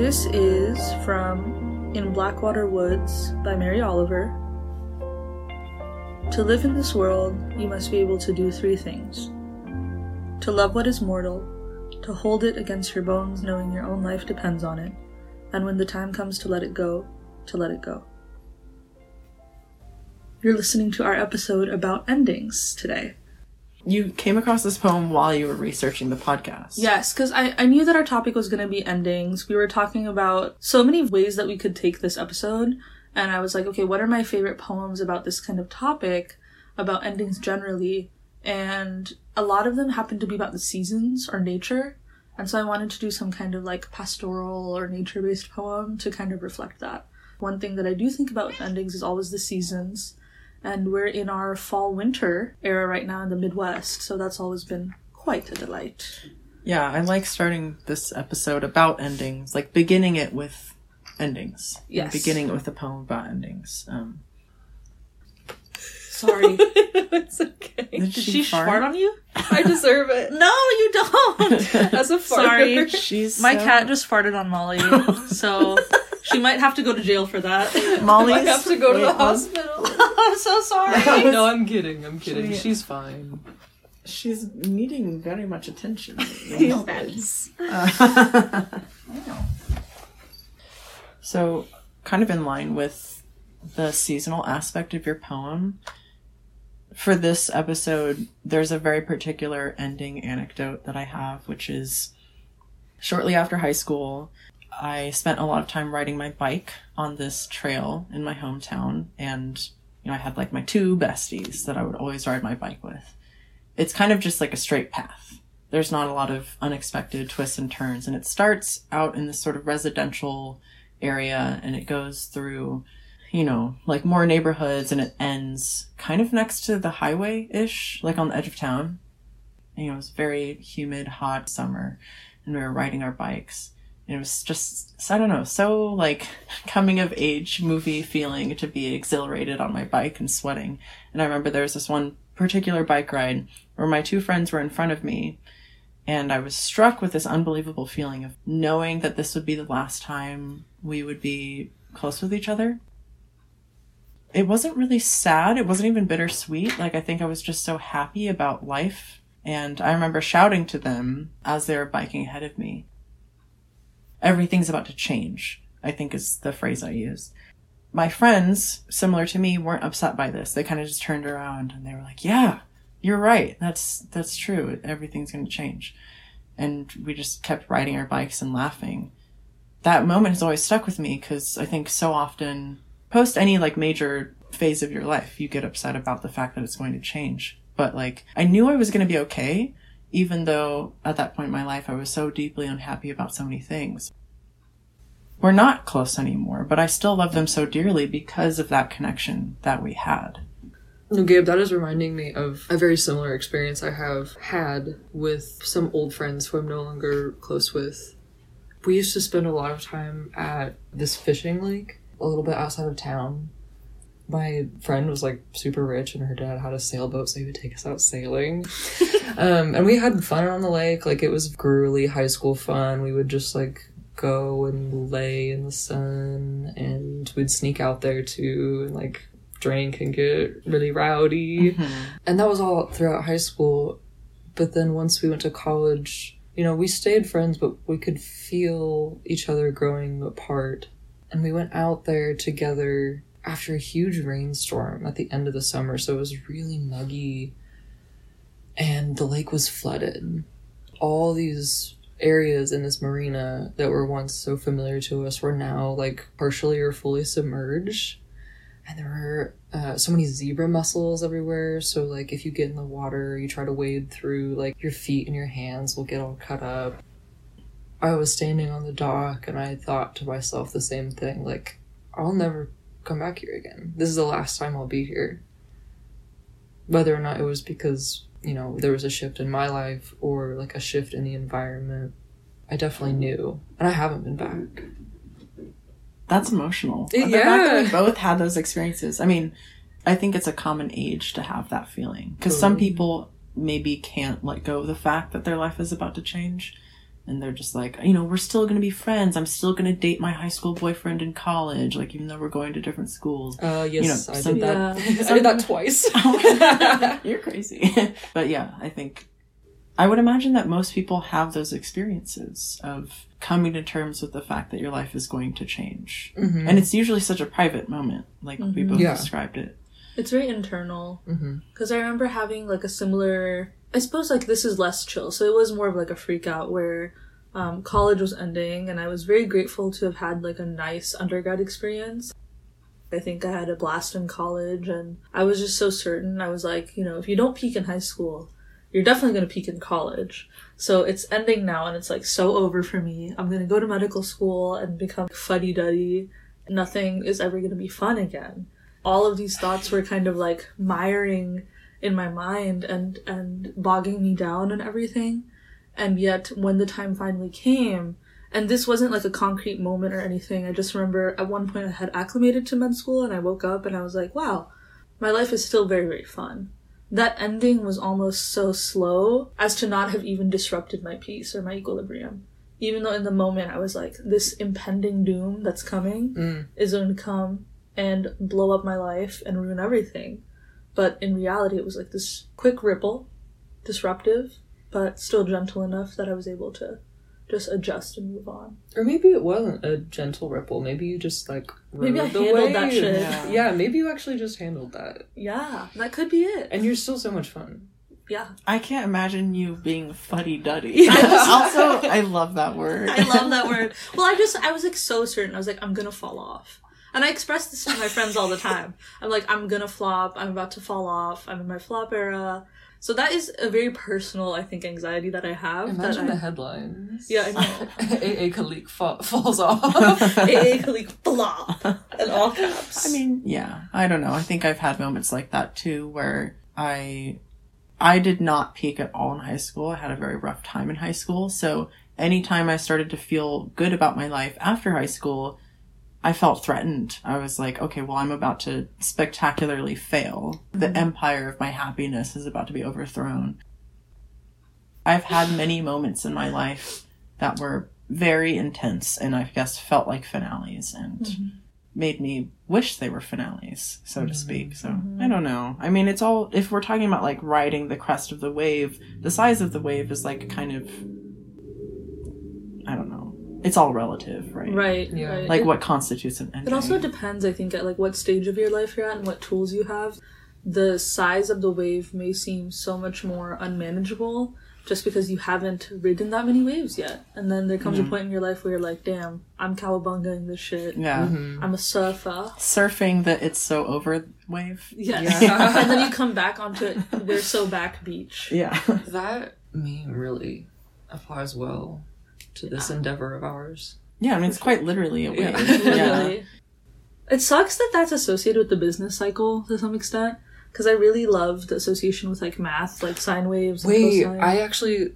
This is from In Blackwater Woods by Mary Oliver. To live in this world, you must be able to do three things to love what is mortal, to hold it against your bones, knowing your own life depends on it, and when the time comes to let it go, to let it go. You're listening to our episode about endings today. You came across this poem while you were researching the podcast. Yes, because I, I knew that our topic was going to be endings. We were talking about so many ways that we could take this episode, and I was like, okay, what are my favorite poems about this kind of topic, about endings generally? And a lot of them happen to be about the seasons or nature. And so I wanted to do some kind of like pastoral or nature based poem to kind of reflect that. One thing that I do think about with endings is always the seasons. And we're in our fall winter era right now in the Midwest, so that's always been quite a delight. Yeah, I like starting this episode about endings, like beginning it with endings. Yes. Beginning it with a poem about endings. Um, Sorry. it's okay. did Did she fart on you? I deserve it. No, you don't. As a farter. Sorry. she's My so- cat just farted on Molly, so she might have to go to jail for that. Molly's. I have to go to the um, hospital. I'm so sorry. no, I'm kidding. I'm kidding. She- She's fine. She's needing very much attention. Yes. So, kind of in line with the seasonal aspect of your poem, for this episode, there's a very particular ending anecdote that I have, which is shortly after high school, I spent a lot of time riding my bike on this trail in my hometown, and you know, I had like my two besties that I would always ride my bike with. It's kind of just like a straight path. There's not a lot of unexpected twists and turns, and it starts out in this sort of residential area and it goes through, you know, like more neighborhoods and it ends kind of next to the highway ish, like on the edge of town. And, you know, it was very humid, hot summer and we were riding our bikes. And it was just, I don't know, so like coming of age movie feeling to be exhilarated on my bike and sweating. And I remember there was this one particular bike ride where my two friends were in front of me and I was struck with this unbelievable feeling of knowing that this would be the last time we would be close with each other. It wasn't really sad. It wasn't even bittersweet. Like, I think I was just so happy about life. And I remember shouting to them as they were biking ahead of me. Everything's about to change, I think is the phrase I used. My friends, similar to me, weren't upset by this. They kind of just turned around and they were like, yeah, you're right. That's, that's true. Everything's going to change. And we just kept riding our bikes and laughing. That moment has always stuck with me because I think so often post any like major phase of your life, you get upset about the fact that it's going to change. But like, I knew I was going to be okay, even though at that point in my life I was so deeply unhappy about so many things. We're not close anymore, but I still love them so dearly because of that connection that we had. Gabe, that is reminding me of a very similar experience I have had with some old friends who I'm no longer close with. We used to spend a lot of time at this fishing lake a little bit outside of town. My friend was like super rich and her dad had a sailboat, so he would take us out sailing. um, and we had fun on the lake. Like it was gruely high school fun. We would just like go and lay in the sun and we'd sneak out there too and like drink and get really rowdy. And that was all throughout high school. But then once we went to college, you know, we stayed friends, but we could feel each other growing apart. And we went out there together after a huge rainstorm at the end of the summer, so it was really muggy. And the lake was flooded. All these areas in this marina that were once so familiar to us were now like partially or fully submerged and there were uh, so many zebra mussels everywhere so like if you get in the water you try to wade through like your feet and your hands will get all cut up i was standing on the dock and i thought to myself the same thing like i'll never come back here again this is the last time i'll be here whether or not it was because you know there was a shift in my life or like a shift in the environment i definitely knew and i haven't been back That's emotional. Yeah. Fact that we both had those experiences. I mean, I think it's a common age to have that feeling because some people maybe can't let go of the fact that their life is about to change, and they're just like, you know, we're still going to be friends. I'm still going to date my high school boyfriend in college, like even though we're going to different schools. Uh, yes, You know, I some- did that. Yeah. I did that twice. You're crazy. but yeah, I think I would imagine that most people have those experiences of coming to terms with the fact that your life is going to change. Mhm. And it's usually such a private moment, like we Mhm. both Yeah. described it. It's very internal. Because I remember having like a similar. I suppose like this is less chill, so it was more of like a freak out where um, college was ending, and I was very grateful to have had like a nice undergrad experience. I think I had a blast in college, and I was just so certain. I was like, you know, if you don't peak in high school, you're definitely going to peak in college. So it's ending now, and it's like so over for me. I'm going to go to medical school and become fuddy duddy. Nothing is ever going to be fun again. All of these thoughts were kind of like miring in my mind and and bogging me down and everything. And yet, when the time finally came, and this wasn't like a concrete moment or anything, I just remember at one point I had acclimated to med school and I woke up and I was like, wow, my life is still very, very fun. That ending was almost so slow as to not have even disrupted my peace or my equilibrium. Even though in the moment I was like, this impending doom that's coming Mm. is going to come and blow up my life and ruin everything. But in reality, it was like this quick ripple, disruptive, but still gentle enough that I was able to just adjust and move on. Or maybe it wasn't a gentle ripple. Maybe you just like Maybe I rode the handled that shit. Yeah. Yeah, maybe you actually just handled that, Yeah, that could be it. and you're still so much fun. yeah, I can't imagine you being fuddy duddy. Yeah. also, I love that word. I love that word. Well, I just, I was like so certain. I was like, I'm gonna fall off. And I express this to my friends all the time. I'm like, I'm gonna flop. I'm about to fall off. I'm in my flop era. So that is a very personal, I think, anxiety that I have. Imagine the headlines. Yeah, I know. AA Khalik fa- falls off. I, AA like flop in all caps. I mean, yeah, I don't know. I think I've had moments like that too where I I did not peak at all in high school. I had a very rough time in high school. So anytime I started to feel good about my life after high school, I felt threatened. I was like, okay, well, I'm about to spectacularly fail. The mm-hmm. empire of my happiness is about to be overthrown. I've had many moments in my life that were very intense and I guess felt like finales and mm-hmm. made me wish they were finales, so to mm-hmm. speak. So I don't know. I mean, it's all if we're talking about like riding the crest of the wave, the size of the wave is like kind of I don't know. It's all relative, right? right, Yeah. right. Like it, what constitutes an ending. it also depends, I think, at like what stage of your life you're at and what tools you have. The size of the wave may seem so much more unmanageable just because you haven't ridden that many waves yet. And then there comes a mm-hmm. point in your life where you're like, damn, I'm cowabungaing this shit. yeah. Mm-hmm. I'm a surfer. Surfing the it's so over wave. Yes. Yeah. and then you come back onto it. We're so back beach. Yeah. that meme really applies well to this um, endeavor of ours. Yeah, I mean it's quite literally a wave. Yeah. Yeah. It sucks that that's associated with the business cycle to some extent. Because I really love the association with like math, like sine waves. And Wait, cosine. I actually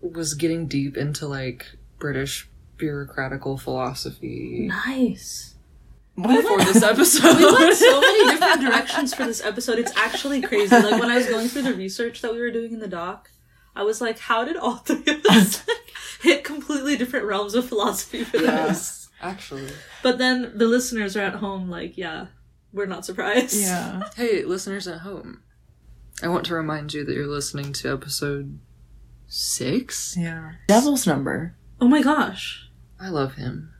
was getting deep into like British bureaucratical philosophy nice. What? for this episode. We went so many different directions for this episode. It's actually crazy. Like when I was going through the research that we were doing in the doc, I was like, how did all three of us hit completely different realms of philosophy for Yeah. this? Actually, But then the listeners are at home, like, yeah, we're not surprised. Yeah. hey, listeners at home, I want to remind you that you're listening to episode six. Yeah. Devil's number. Oh my gosh. I love him,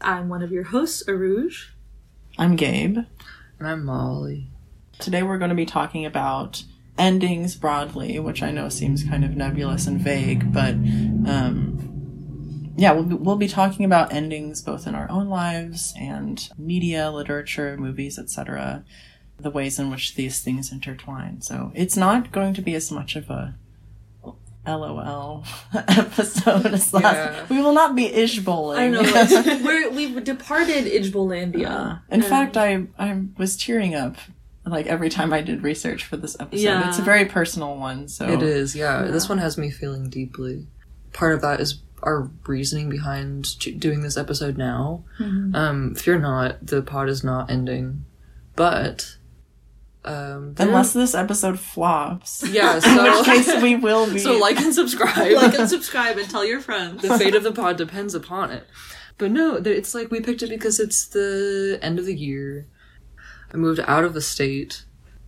I'm one of your hosts, Arouge. I'm Gabe. and I'm Molly. Today we're going to be talking about endings broadly, which I know seems kind of nebulous and vague, but um, yeah, we'll be, we'll be talking about endings both in our own lives and media, literature, movies, etc. The ways in which these things intertwine. So it's not going to be as much of a LOL episode as last. Yeah. We will not be ishbowling. I know. we're, we've departed Idgebollandia. Yeah. In fact, I I was tearing up like every time I did research for this episode. Yeah. It's a very personal one, so It is, yeah. This one has me feeling deeply. Part of that is our reasoning behind doing this episode now. Um, fear not, the pod is not ending, but Um, Unless this episode flops. yeah, In which case we will be. so like and subscribe. like and subscribe and tell your friends. the fate of the pod depends upon it. But no, it's like we picked it because it's the end of the year. I moved out of the state.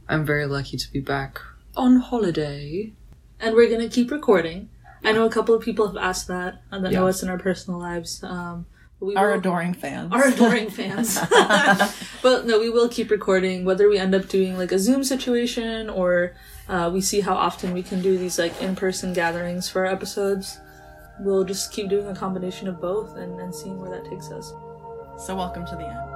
I'm very lucky to be back on holiday. and we're gonna keep recording. I know a couple of people have asked that and that know us in our personal lives. Um, we our will- adoring fans. our adoring fans. but no, we will keep recording, whether we end up doing like a Zoom situation or uh, we see how often we can do these like in person gatherings for our episodes. We'll just keep doing a combination of both and, and seeing where that takes us. So welcome to the end.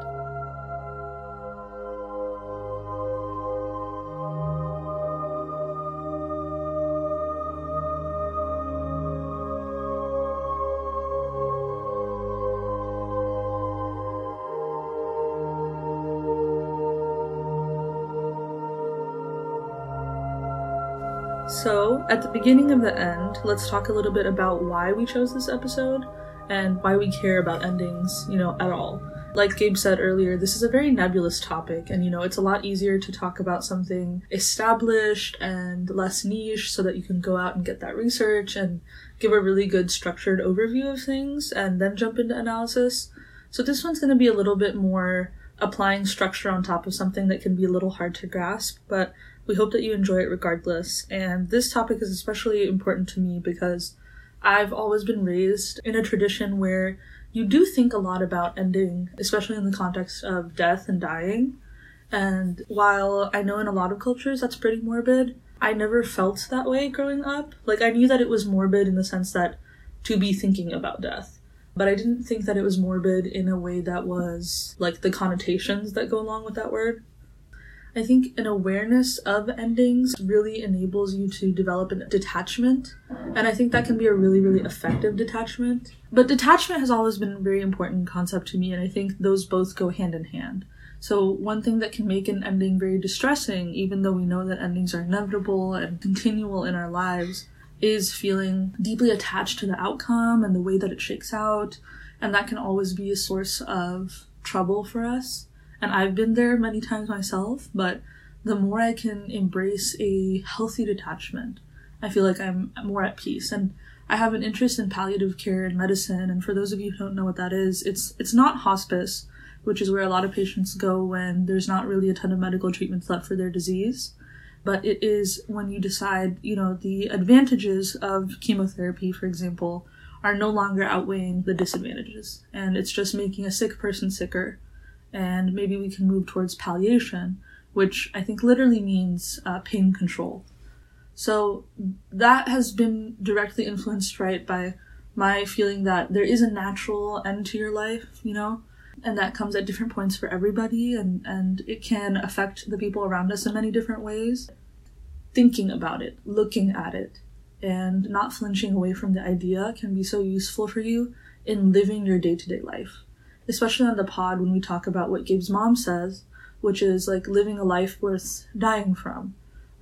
At the beginning of the end, let's talk a little bit about why we chose this episode and why we care about endings, you know, at all. Like Gabe said earlier, this is a very nebulous topic, and you know, it's a lot easier to talk about something established and less niche so that you can go out and get that research and give a really good structured overview of things and then jump into analysis. So, this one's going to be a little bit more applying structure on top of something that can be a little hard to grasp, but we hope that you enjoy it regardless. And this topic is especially important to me because I've always been raised in a tradition where you do think a lot about ending, especially in the context of death and dying. And while I know in a lot of cultures that's pretty morbid, I never felt that way growing up. Like, I knew that it was morbid in the sense that to be thinking about death. But I didn't think that it was morbid in a way that was like the connotations that go along with that word. I think an awareness of endings really enables you to develop a detachment. And I think that can be a really, really effective detachment. But detachment has always been a very important concept to me, and I think those both go hand in hand. So, one thing that can make an ending very distressing, even though we know that endings are inevitable and continual in our lives, is feeling deeply attached to the outcome and the way that it shakes out. And that can always be a source of trouble for us and I've been there many times myself, but the more I can embrace a healthy detachment, I feel like I'm more at peace. And I have an interest in palliative care and medicine, and for those of you who don't know what that is, it's it's not hospice, which is where a lot of patients go when there's not really a ton of medical treatments left for their disease. But it is when you decide, you know, the advantages of chemotherapy, for example, are no longer outweighing the disadvantages. And it's just making a sick person sicker and maybe we can move towards palliation, which I think literally means uh, pain control. So that has been directly influenced, right, by my feeling that there is a natural end to your life, you know, and that comes at different points for everybody, and, and it can affect the people around us in many different ways. Thinking about it, looking at it, and not flinching away from the idea can be so useful for you in living your day to day life especially on the pod when we talk about what Gabe's mom says, which is like living a life worth dying from.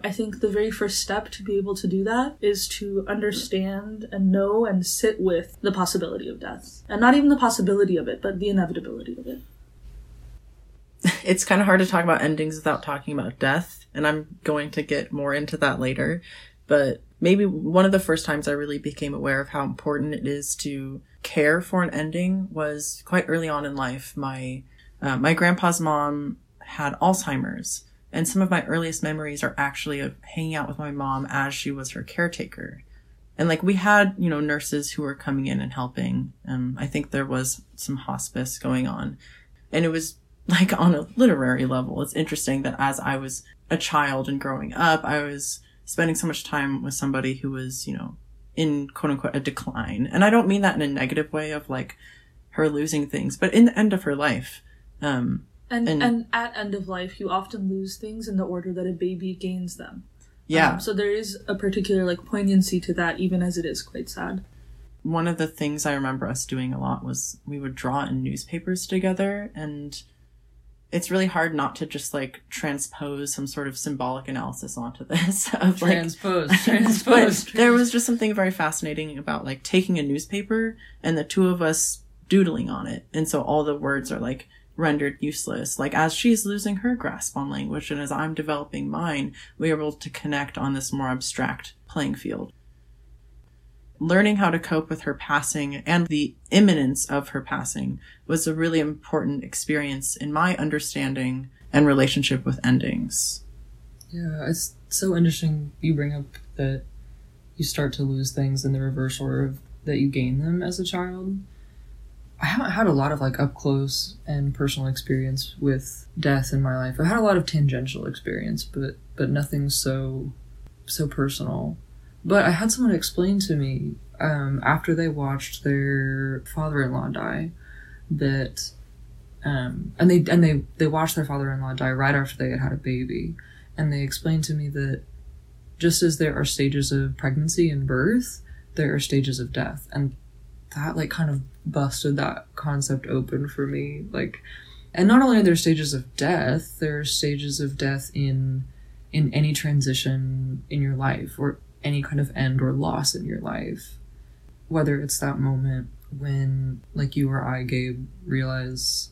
I think the very first step to be able to do that is to understand and know and sit with the possibility of death. And not even the possibility of it, but the inevitability of it. It's kind of hard to talk about endings without talking about death, and I'm going to get more into that later. But maybe one of the first times I really became aware of how important it is to care for an ending was quite early on in life. My uh, my grandpa's mom had Alzheimer's, and some of my earliest memories are actually of hanging out with my mom as she was her caretaker. And like we had, you know, nurses who were coming in and helping. Um, I think there was some hospice going on, and it was like on a literary level. It's interesting that as I was a child and growing up, I was spending so much time with somebody who was, you know, in quote unquote a decline. And I don't mean that in a negative way of like her losing things, but in the end of her life. Um, And, And- and at end of life, you often lose things in the order that a baby gains them. yeah. Um, so there is a particular like poignancy to that, even as it is quite sad. One of the things I remember us doing a lot was we would draw in newspapers together and it's really hard not to just like transpose some sort of symbolic analysis onto this of like Transpose, transpose. there was just something very fascinating about like taking a newspaper and the two of us doodling on it. And so all the words are like rendered useless. Like as she's losing her grasp on language and as I'm developing mine, we're able to connect on this more abstract playing field. Learning how to cope with her passing and the imminence of her passing was a really important experience in my understanding and relationship with endings. Yeah, it's so interesting you bring up that you start to lose things in the reverse order of that you gain them as a child. I haven't had a lot of like up close and personal experience with death in my life. I've had a lot of tangential experience, but but nothing so so personal. But I had someone explain to me um, after they watched their father-in-law die that um, and they and they they watched their father-in-law die right after they had had a baby, and they explained to me that just as there are stages of pregnancy and birth, there are stages of death, and that like kind of busted that concept open for me. Like, and not only are there stages of death, there are stages of death in in any transition in your life. Or any kind of end or loss in your life. Whether it's that moment when, like you or I, Gabe, realize,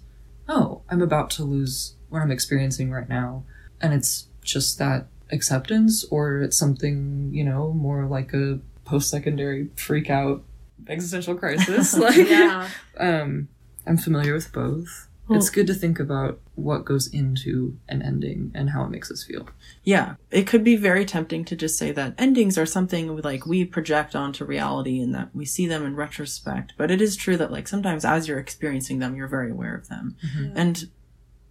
oh, I'm about to lose what I'm experiencing right now. And it's just that acceptance, or it's something, you know, more like a post secondary freak out existential crisis. like, yeah. um, I'm familiar with both. Well- it's good to think about what goes into an ending and how it makes us feel. Yeah, it could be very tempting to just say that endings are something like we project onto reality and that we see them in retrospect. But it is true that like sometimes as you're experiencing them, you're very aware of them. And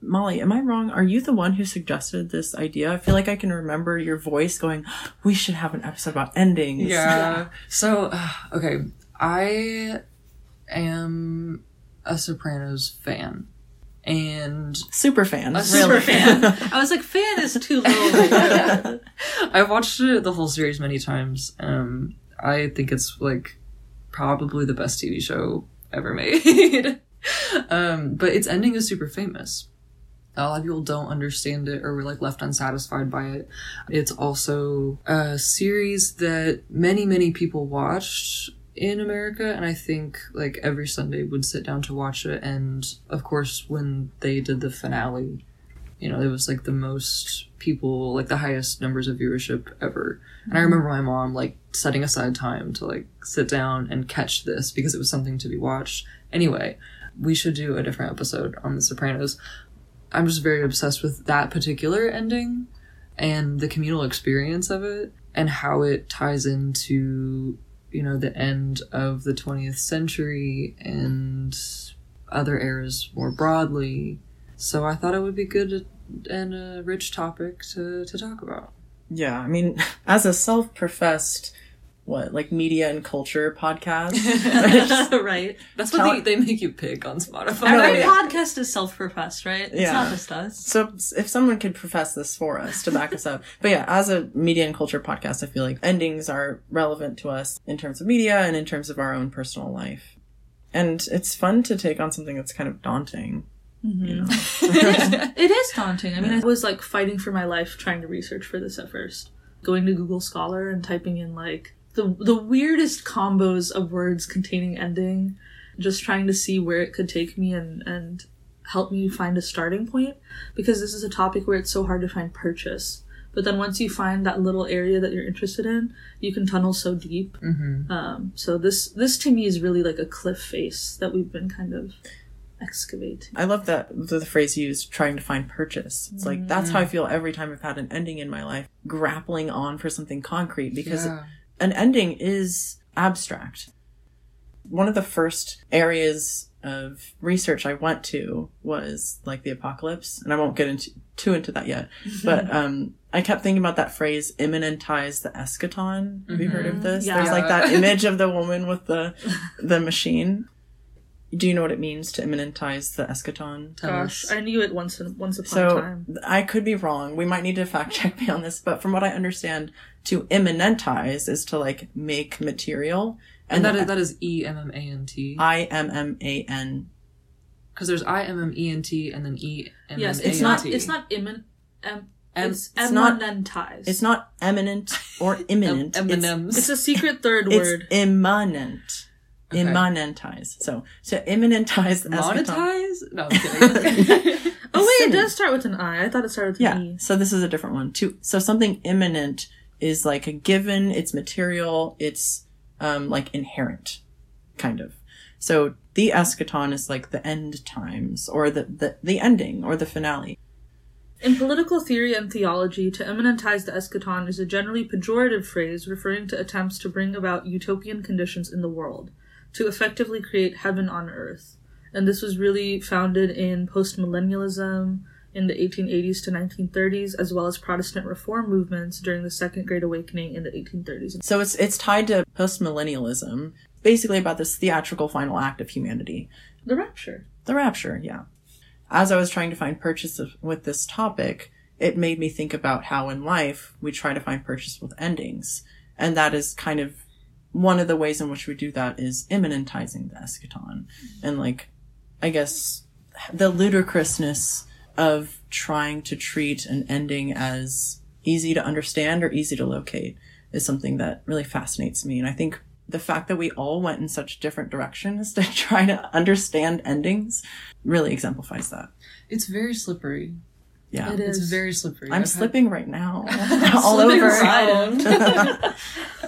Molly, am I wrong? Are you the one who suggested this idea? I feel like I can remember your voice going, "We should have an episode about endings." Yeah. So, uh, okay, I am a Sopranos fan. And super fan. A really. super fan. I was like, fan is too low. I've watched it, the whole series many times. Um, I think it's like probably the best TV show ever made. um, but its ending is super famous. A lot of people don't understand it or were like left unsatisfied by it. It's also a series that many, many people watched in America, and I think like every Sunday would sit down to watch it. And of course, when they did the finale, you know, it was like the most people, like the highest numbers of viewership ever. And I mm-hmm. remember my mom like setting aside time to like sit down and catch this because it was something to be watched. Anyway, we should do a different episode on The Sopranos. I'm just very obsessed with that particular ending and the communal experience of it and how it ties into, you know, the end of the 20th century and other eras more broadly. So I thought it would be good and a rich topic to, to talk about. Yeah, I mean, as a self-professed what like media and culture podcast, right. That's what they, they make you pick on Spotify. Every yeah. podcast is self-professed, right? It's Yeah. not just us. So if someone could profess this for us to back us up. But yeah, as a media and culture podcast, I feel like endings are relevant to us in terms of media and in terms of our own personal life. And it's fun to take on something that's kind of daunting. You mm-hmm. know? It is daunting. I mean, I was like fighting for my life trying to research for this at first. Going to Google Scholar and typing in like the the weirdest combos of words containing ending, just trying to see where it could take me and and help me find a starting point because this is a topic where it's so hard to find purchase. But then once you find that little area that you're interested in, you can tunnel so deep. Mhm. Um, so this this to me is really like a cliff face that we've been kind of excavating. I love that the, the phrase you used, trying to find purchase. It's like that's how I feel every time I've had an ending in my life, grappling on for something concrete because Yeah. An ending is abstract. One of the first areas of research I went to was like the apocalypse, and I won't get into too into that yet. But um, I kept thinking about that phrase "immanentize the eschaton." Have you heard of this? Yeah. There's like that image of the woman with the the machine. Do you know what it means to immanentize the eschaton? Tell Gosh, us. I knew it once in, once upon a So time. I could be wrong. We might need to fact check me on this, but from what I understand, to immanentize is to like make material, And that the- is, that is E M M A N T. I M M A N. Because there's I M M E N T and then E M M A N T. Yes, it's not. It's not immin. Um, Em- it's it's not- eminentized. It's not eminent or imminent. M- it's, M&Ms. It's a secret third it's word. immanent. Okay. Immanentize. So so immanentize the eschaton. Monetize? No, I'm kidding. Oh wait, it does start with an I. I thought it started with Yeah. E. So this is a different one. To so something imminent is like a given. It's material. It's um like inherent, kind of. So the eschaton is like the end times or the the, the ending or the finale. In political theory and theology, to immanentize the eschaton is a generally pejorative phrase referring to attempts to bring about utopian conditions in the world, to effectively create heaven on earth. And this was really founded in postmillennialism in the 1880s to 1930s, as well as Protestant reform movements during the Second Great Awakening in the 1830s. So it's it's tied to postmillennialism, basically about this theatrical final act of humanity. The rapture. The rapture, yeah. As I was trying to find purchase of, with this topic, it made me think about how in life we try to find purchase with endings. And that is kind of one of the ways in which we do that is immanentizing the eschaton. And like, I guess the ludicrousness of trying to treat an ending as easy to understand or easy to locate is something that really fascinates me. And I think the fact that we all went in such different directions to try to understand endings really exemplifies that. it's very slippery. Yeah. It It's very slippery. I'm I've had- slipping right now. all Slipping over.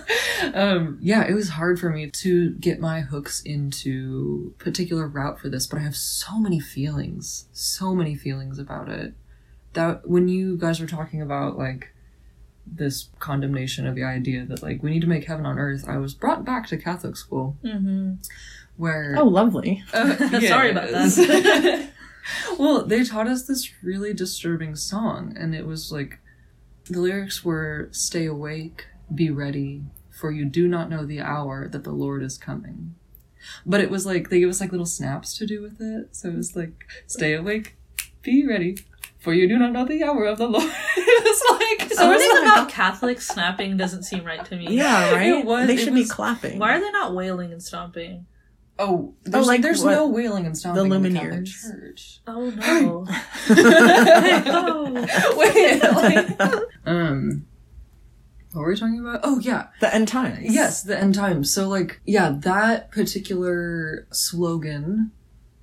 um, yeah, it was hard for me to get my hooks into particular route for this, but I have so many feelings, so many feelings about it. That when you guys were talking about like this condemnation of the idea that like we need to make heaven on earth, I was brought back to Catholic school Mm-hmm. where Oh, lovely. uh, Sorry about that. well, they taught us this really disturbing song, and it was like the lyrics were "Stay awake, be ready, for you do not know the hour that the Lord is coming." But it was like they gave us like little snaps to do with it, so it was like "Stay awake, be ready, for you do not know the hour of the Lord." it was like so Something it's like- about Catholics snapping doesn't seem right to me. Yeah, right? It was- they it should be clapping. Why are they not wailing and stomping? Oh, there's, like there's what- no wailing and stomping in the Catholic Lumineers. Church. Oh no. Wait, like, um, what were we talking about? Oh yeah, the end times. yes, the end times. So like, yeah, that particular slogan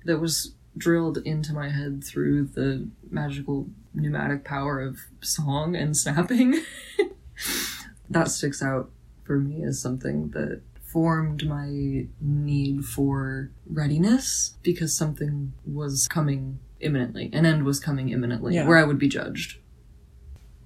that was drilled into my head through the magical pneumatic power of song and snapping. that sticks out for me as something that formed my need for readiness because something was coming imminently. An end was coming imminently Yeah. where I would be judged.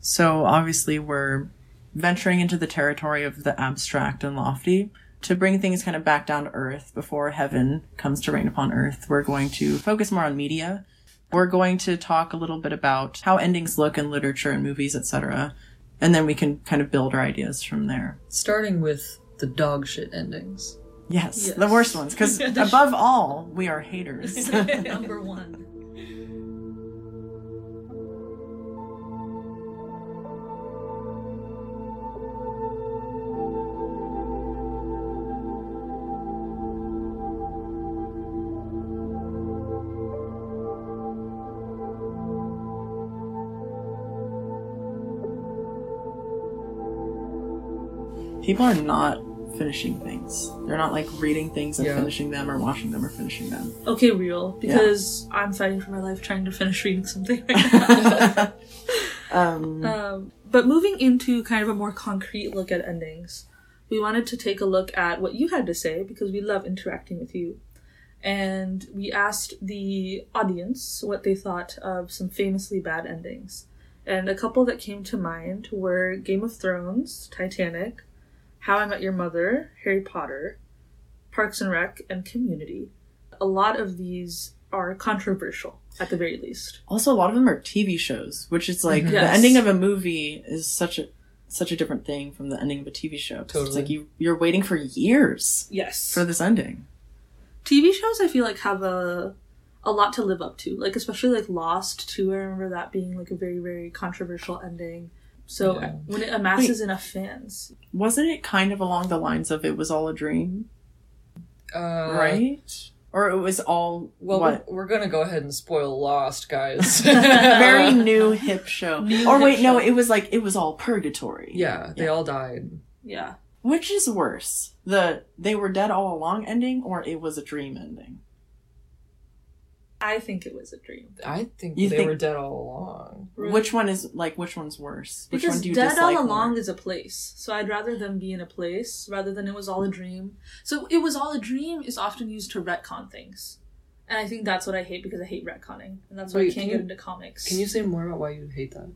So obviously we're venturing into the territory of the abstract and lofty. To bring things kind of back down to earth before heaven comes to reign upon earth, we're going to focus more on media. We're going to talk a little bit about how endings look in literature and movies, etc. And then we can kind of build our ideas from there. Starting with the dog shit endings. Yes, Yes. the worst ones. Because above all, we are haters. Number one. People are not finishing things. They're not like reading things and Yeah. finishing them or watching them or finishing them. Okay, real. Because I'm fighting for my life trying to finish reading something right now. um, um, but moving into kind of a more concrete look at endings, we wanted to take a look at what you had to say because we love interacting with you. And we asked the audience what they thought of some famously bad endings. And a couple that came to mind were Game of Thrones, Titanic, How I Met Your Mother, Harry Potter, Parks and Rec, and Community. A lot of these are controversial, at the very least. Also, a lot of them are TV shows, which is like Mhm. the Yes. ending of a movie is such a such a different thing from the ending of a TV show. 'Cause It's Totally. like you you're waiting for years Yes. for this ending. TV shows I feel like have a a lot to live up to. Like especially like Lost too. I remember that being like a very very controversial ending. So Yeah. when it amasses enough fans, Wasn't it kind of along the lines of it was all a dream, Uh, right? Or it was all Well, what? we're, we're gonna go ahead and spoil Lost, guys. Very new hip show. New or hip wait, no, it was like it was all purgatory. yeah, they Yeah. all died. yeah. Which is worse? The they were dead all along ending or it was a dream ending? I think it was a dream. I think You they think- were dead all along. Really? Which one is like which one's worse? Which Because one do you dead all along more? is a place, so I'd rather them be in a place rather than it was all a dream. So it was all a dream is often used to retcon things, and I think that's what I hate because I hate retconning, and that's why I can't can get you- into comics. Can you say more about why you hate that?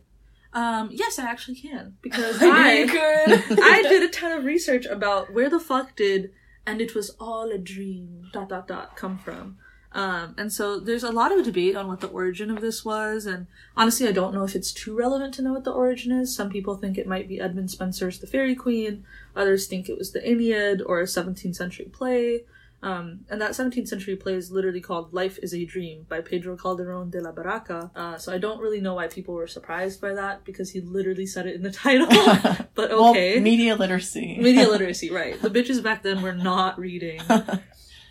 Um, yes, I actually can because I I could. I did a ton of research about where the fuck did and it was all a dream dot dot dot come from. Um, and so there's a lot of debate on what the origin of this was, and honestly, I don't know if it's too relevant to know what the origin is. Some people think it might be Edmund Spenser's The Faerie Queene, others think it was the Aeneid or a 17th century play. Um, and that 17th century play is literally called Life is a Dream by Pedro Calderón de la Barraca. Uh, so I don't really know why people were surprised by that because he literally said it in the title. but okay. Well, media literacy. Media literacy, right. The bitches back then were not reading.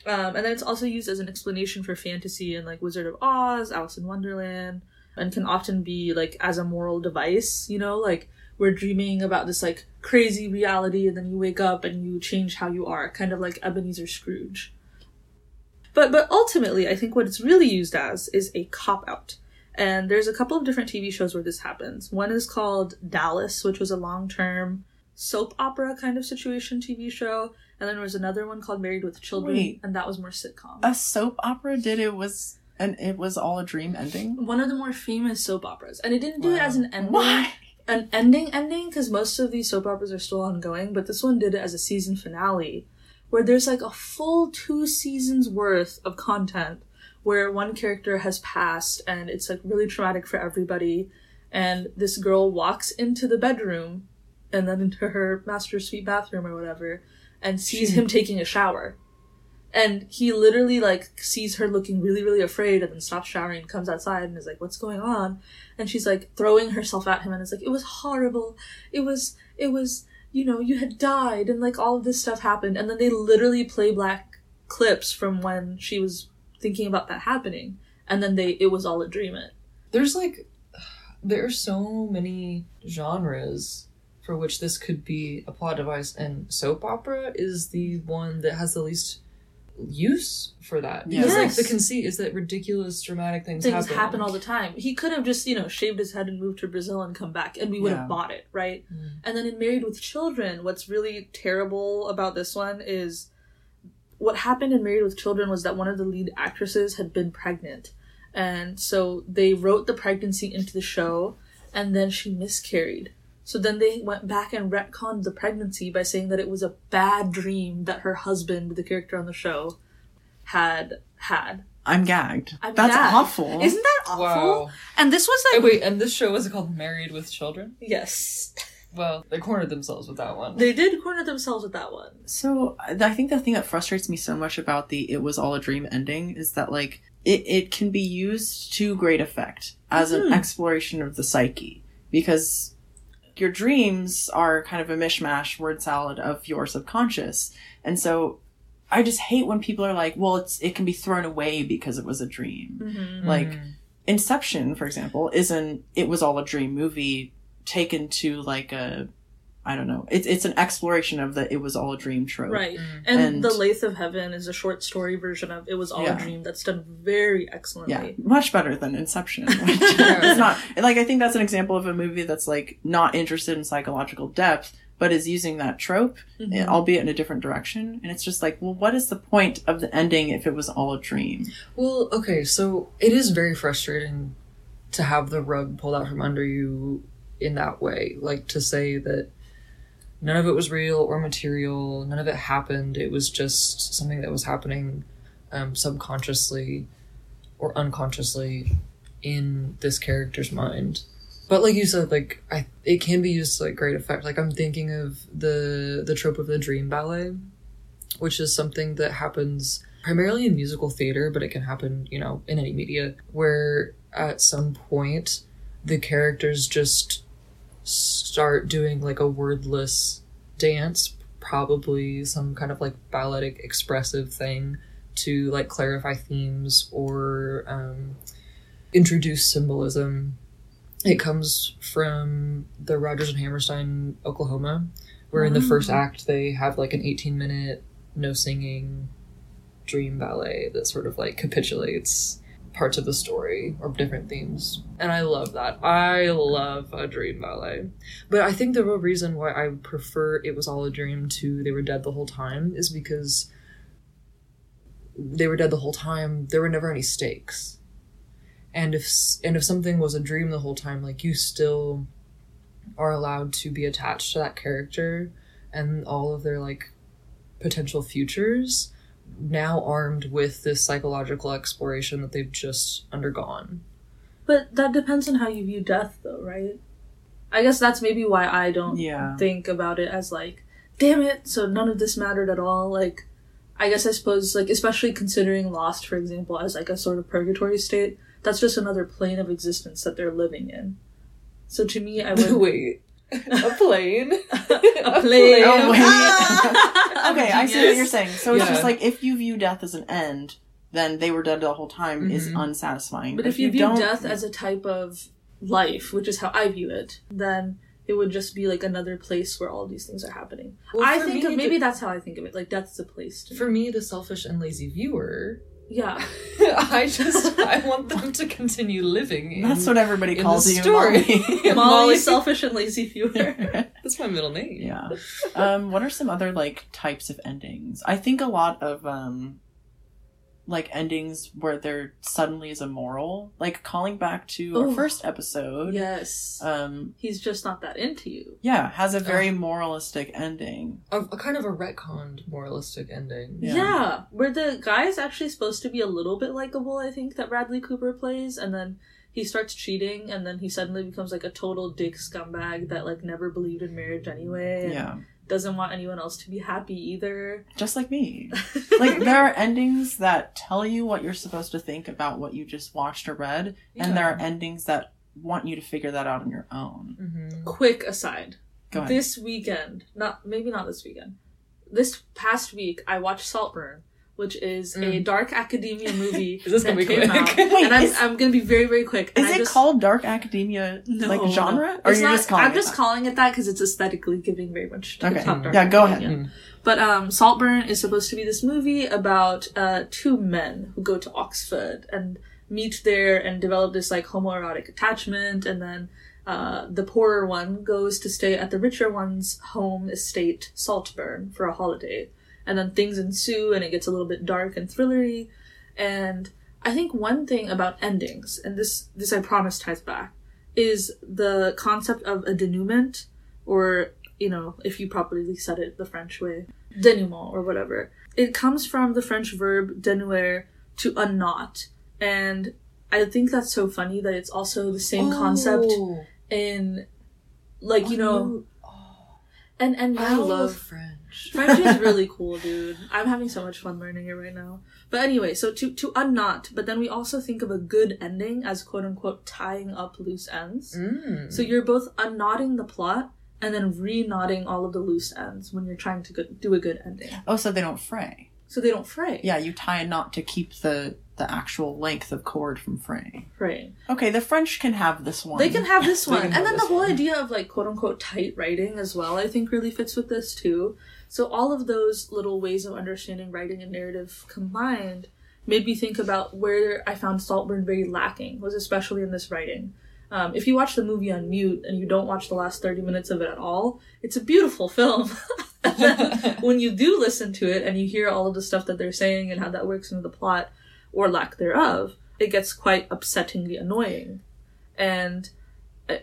Um, and then it's also used as an explanation for fantasy in like Wizard of Oz, Alice in Wonderland, and can often be like as a moral device, you know, like we're dreaming about this like crazy reality and then you wake up and you change how you are, kind of like Ebenezer Scrooge. But but ultimately, I think what it's really used as is a cop out. And there's a couple of different TV shows where this happens. One is called Dallas, which was a long term soap opera kind of situation TV show. And then there was another one called Married with Children, Wait. and that was more sitcom. a soap opera did it was and it was all a dream ending. one of the more famous soap operas. And it didn't do it as an ending. Why? An ending ending, because most of these soap operas are still ongoing, but this one did it as a season finale, where there's like a full two seasons worth of content where one character has passed and it's like really traumatic for everybody. And this girl walks into the bedroom and then into her master suite bathroom or whatever and sees him taking a shower. And he literally like sees her looking really, really afraid and then stops showering and comes outside and is like, What's going on? And she's like throwing herself at him and is like, It was horrible. It was it was you know, you had died and like all of this stuff happened and then they literally play black clips from when she was thinking about that happening. And then they it was all a dream it. There's like, there are so many genres for which this could be a plot device, and soap opera is the one that has the least use for that. Because like the conceit is that ridiculous dramatic things, things happen. happen. all the time. He could have just, you know, shaved his head and moved to Brazil and come back, and we would Yeah. have bought it, right? Mm. And then in Married with Children, what's really terrible about this one is what happened in Married with Children was that one of the lead actresses had been pregnant. And so they wrote the pregnancy into the show, and then she miscarried. So then they went back and retconned the pregnancy by saying that it was a bad dream that her husband, the character on the show, had had. I'm gagged. I'm That's gagged. awful. Isn't that awful? Wow. And this was Oh, like wait, and this show was called Married with Children? yes, Well, they cornered themselves with that one. they did corner themselves with that one. So I think the thing that frustrates me so much about the "it was all a dream" ending is that like it, it can be used to great effect as Mhm. an exploration of the psyche because your dreams are kind of a mishmash word salad of your subconscious, and so I just hate when people are like, "Well, it's it can be thrown away because it was a dream." Mm-hmm. Like Mm. Inception, for example, isn't it was all a dream movie taken to like a I don't know. It's it's an exploration of the it was all a dream trope. Right. Mm. And, And- The Lathe of Heaven is a short story version of It Was All Yeah. a Dream that's done very Yeah, excellently. much better than Inception. It's not like I think that's an example of a movie that's like not interested in psychological depth, but is using that trope, Mhm. albeit in a different direction. And it's just like, well, what is the point of the ending if it was all a dream? Well, okay, so it is very frustrating to have the rug pulled out from under you in that way. Like to say that none of it was real or material, none of it happened, it was just something that was happening um, subconsciously or unconsciously in this character's mind. But like you said, like I, it can be used to like great effect. Like I'm thinking of the the trope of the dream ballet, which is something that happens primarily in musical theater, but it can happen, you know, in any media, where at some point the characters just start doing like a wordless dance, probably some kind of like balletic expressive thing to like clarify themes or um, introduce symbolism. It comes from the Rodgers and Hammerstein, Oklahoma where in the first Oh. act they have like an 18 minute no singing dream ballet that sort of like capitulates parts of the story or different themes. And I love that. I love a dream ballet. But I think the real reason why I prefer It Was All a Dream to They Were Dead the Whole Time is because they were dead the whole time. There were never any stakes. And if and if something was a dream the whole time, like you still are allowed to be attached to that character and all of their like potential futures now armed with this psychological exploration that they've just undergone. But that depends on how you view death, though, right? I guess that's maybe why I don't Yeah. think about it as like, damn it, so none of this mattered at all. Like, I guess I suppose, like, especially considering Lost, for example, as like a sort of purgatory state, that's just another plane of existence that they're living in. So to me, I would. Wait. A plane? a plane. Oh, wait. Ah! okay, I see what you're saying. So it's Yeah. just like if you view death as an end, then they were dead the whole time is Mhm. unsatisfying. But if you, view death as a type of life, which is how I view it, then it would just be like another place where all these things are happening. Well, I think me, of maybe the- that's how I think of it. Like death's a place. To me. For me, the selfish and lazy viewer, Yeah. I just I want them to continue living. In, that's what everybody in calls the you, story. Molly. Molly, selfish and lazy viewer. That's my middle name. yeah. Um, what are some other like types of endings? I think a lot of um, like endings where there suddenly is a moral, like calling back to our first episode. yes. Um, He's just not that into you. yeah, has a very moralistic ending. A, a kind of a retconned moralistic ending. Yeah. Yeah. Where the guy is actually supposed to be a little bit likable, I think, that Bradley Cooper plays, and then he starts cheating, and then he suddenly becomes like a total dick scumbag that like never believed in marriage anyway. and Yeah, Doesn't want anyone else to be happy either. just like me. like there are endings that tell you what you're supposed to think about what you just watched or read, and there are endings that want you to figure that out on your own. Mm-hmm. Quick aside. Go ahead. This weekend, not maybe not this weekend. This past week, I watched Saltburn, which is a Mm. dark academia movie Is this gonna be quick? out. Wait, and I'm, is- I'm gonna be very very quick. Is I it just, called dark academia No. like genre, or you're not- just calling I'm it just that? calling it that because it's aesthetically giving very much to Okay. top dark Yeah, go ahead. academia. But um, Saltburn is supposed to be this movie about uh, two men who go to Oxford and meet there and develop this like homoerotic attachment, and then uh, the poorer one goes to stay at the richer one's home estate, Saltburn, for a holiday, and then things ensue, and it gets a little bit dark and thrillery. And I think one thing about endings, and this this I promise ties back, is the concept of a denouement, or you know, if you properly said it the French way, denouement or whatever. It comes from the French verb denouer to unknot, and I think that's so funny that it's also the same concept Oh, in, like you know, oh. and and I love French. French is really cool, dude. I'm having so much fun learning it right now. But anyway, so to to unknot, but then we also think of a good ending as quote unquote tying up loose ends. Mm. So you're both unknotting the plot and then re-knotting all of the loose ends when you're trying to go- do a good ending. Oh, so they don't fray. So they don't fray. Yeah, you tie a knot to keep the the actual length of cord from fraying. Fray. Okay, the French can have this one. They can have this one. And then the whole one. idea of like quote unquote tight writing as well, I think really fits with this too. So all of those little ways of understanding writing and narrative combined made me think about where I found Saltburn very lacking, was especially in this writing. Um, if you watch the movie on mute and you don't watch the last 30 minutes of it at all, it's a beautiful film. When you do listen to it and you hear all of the stuff that they're saying and how that works into the plot or lack thereof, it gets quite upsettingly annoying. And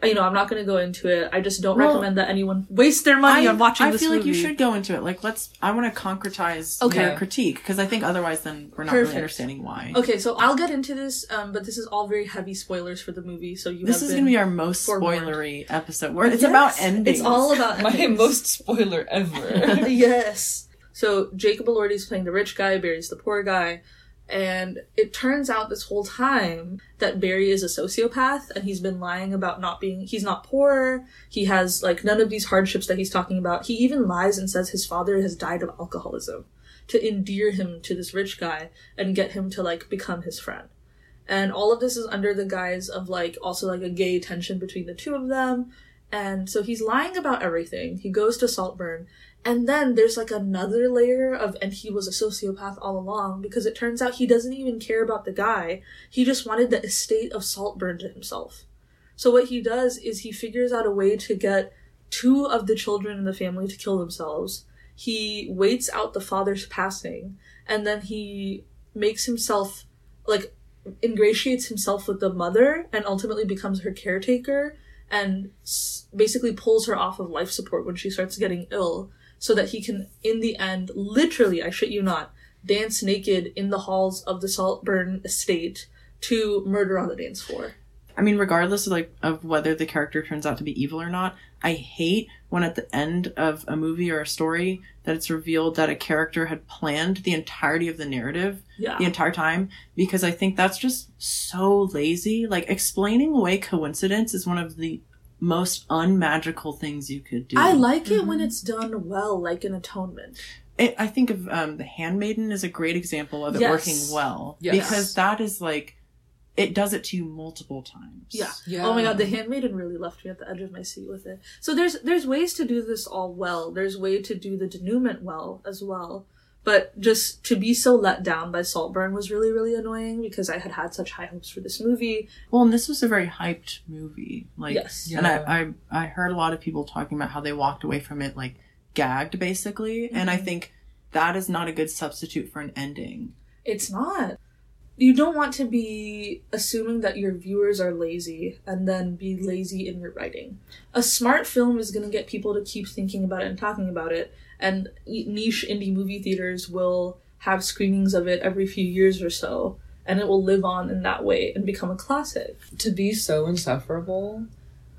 you know, I'm not going to go into it. I just don't Well, recommend that anyone waste their money I, on watching this. I this feel like you should go into it. Like, let's. I want to concretize Okay. your critique because I think otherwise, then we're not Perfect. really understanding why. Okay, so I'll get into this, um, but this is all very heavy spoilers for the movie, so you This have is going to be our most forewarned. spoilery episode. Where it's Yes, about endings. It's all about My most spoiler ever. yes. So Jacob Elordi is playing the rich guy, Barry's the poor guy, and it turns out this whole time that Barry is a sociopath and he's been lying about not being he's not poor, he has like none of these hardships that he's talking about. He even lies and says his father has died of alcoholism to endear him to this rich guy and get him to like become his friend. And all of this is under the guise of like also like a gay tension between the two of them And so he's lying about everything. He goes to Saltburn. And then there's like another layer of, and he was a sociopath all along because it turns out he doesn't even care about the guy. He just wanted the estate of Saltburn to himself. So what he does is he figures out a way to get two of the children in the family to kill themselves. He waits out the father's passing, and then he makes himself like ingratiates himself with the mother and ultimately becomes her caretaker and basically pulls her off of life support when she starts getting ill so that he can in the end literally i shit you not dance naked in the halls of the saltburn estate to murder on the dance floor I mean, regardless of like of whether the character turns out to be evil or not, I hate when at the end of a movie or a story that it's revealed that a character had planned the entirety of the narrative yeah the entire time because I think that's just so lazy. Like explaining away coincidence is one of the most unmagical things you could do. i like it when it's done well like an atonement it, I think of um, the Handmaiden is a great example of it Yes. working well Yes. because that is like it does it to you multiple times. Yeah. Yeah. Oh my god, the handmaiden really left me at the edge of my seat with it. So there's there's ways to do this all well. There's way to do the denouement well as well. But just to be so let down by Saltburn was really really annoying because I had had such high hopes for this movie. Well, and this was a very hyped movie. Like, Yes. and I, I I heard a lot of people talking about how they walked away from it like gagged, basically. And I mhm. think that is not a good substitute for an ending. It's not. You don't want to be assuming that your viewers are lazy and then be lazy in your writing. A smart film is going to get people to keep thinking about it and talking about it, and niche indie movie theaters will have screenings of it every few years or so, and it will live on in that way and become a classic. to be so insufferable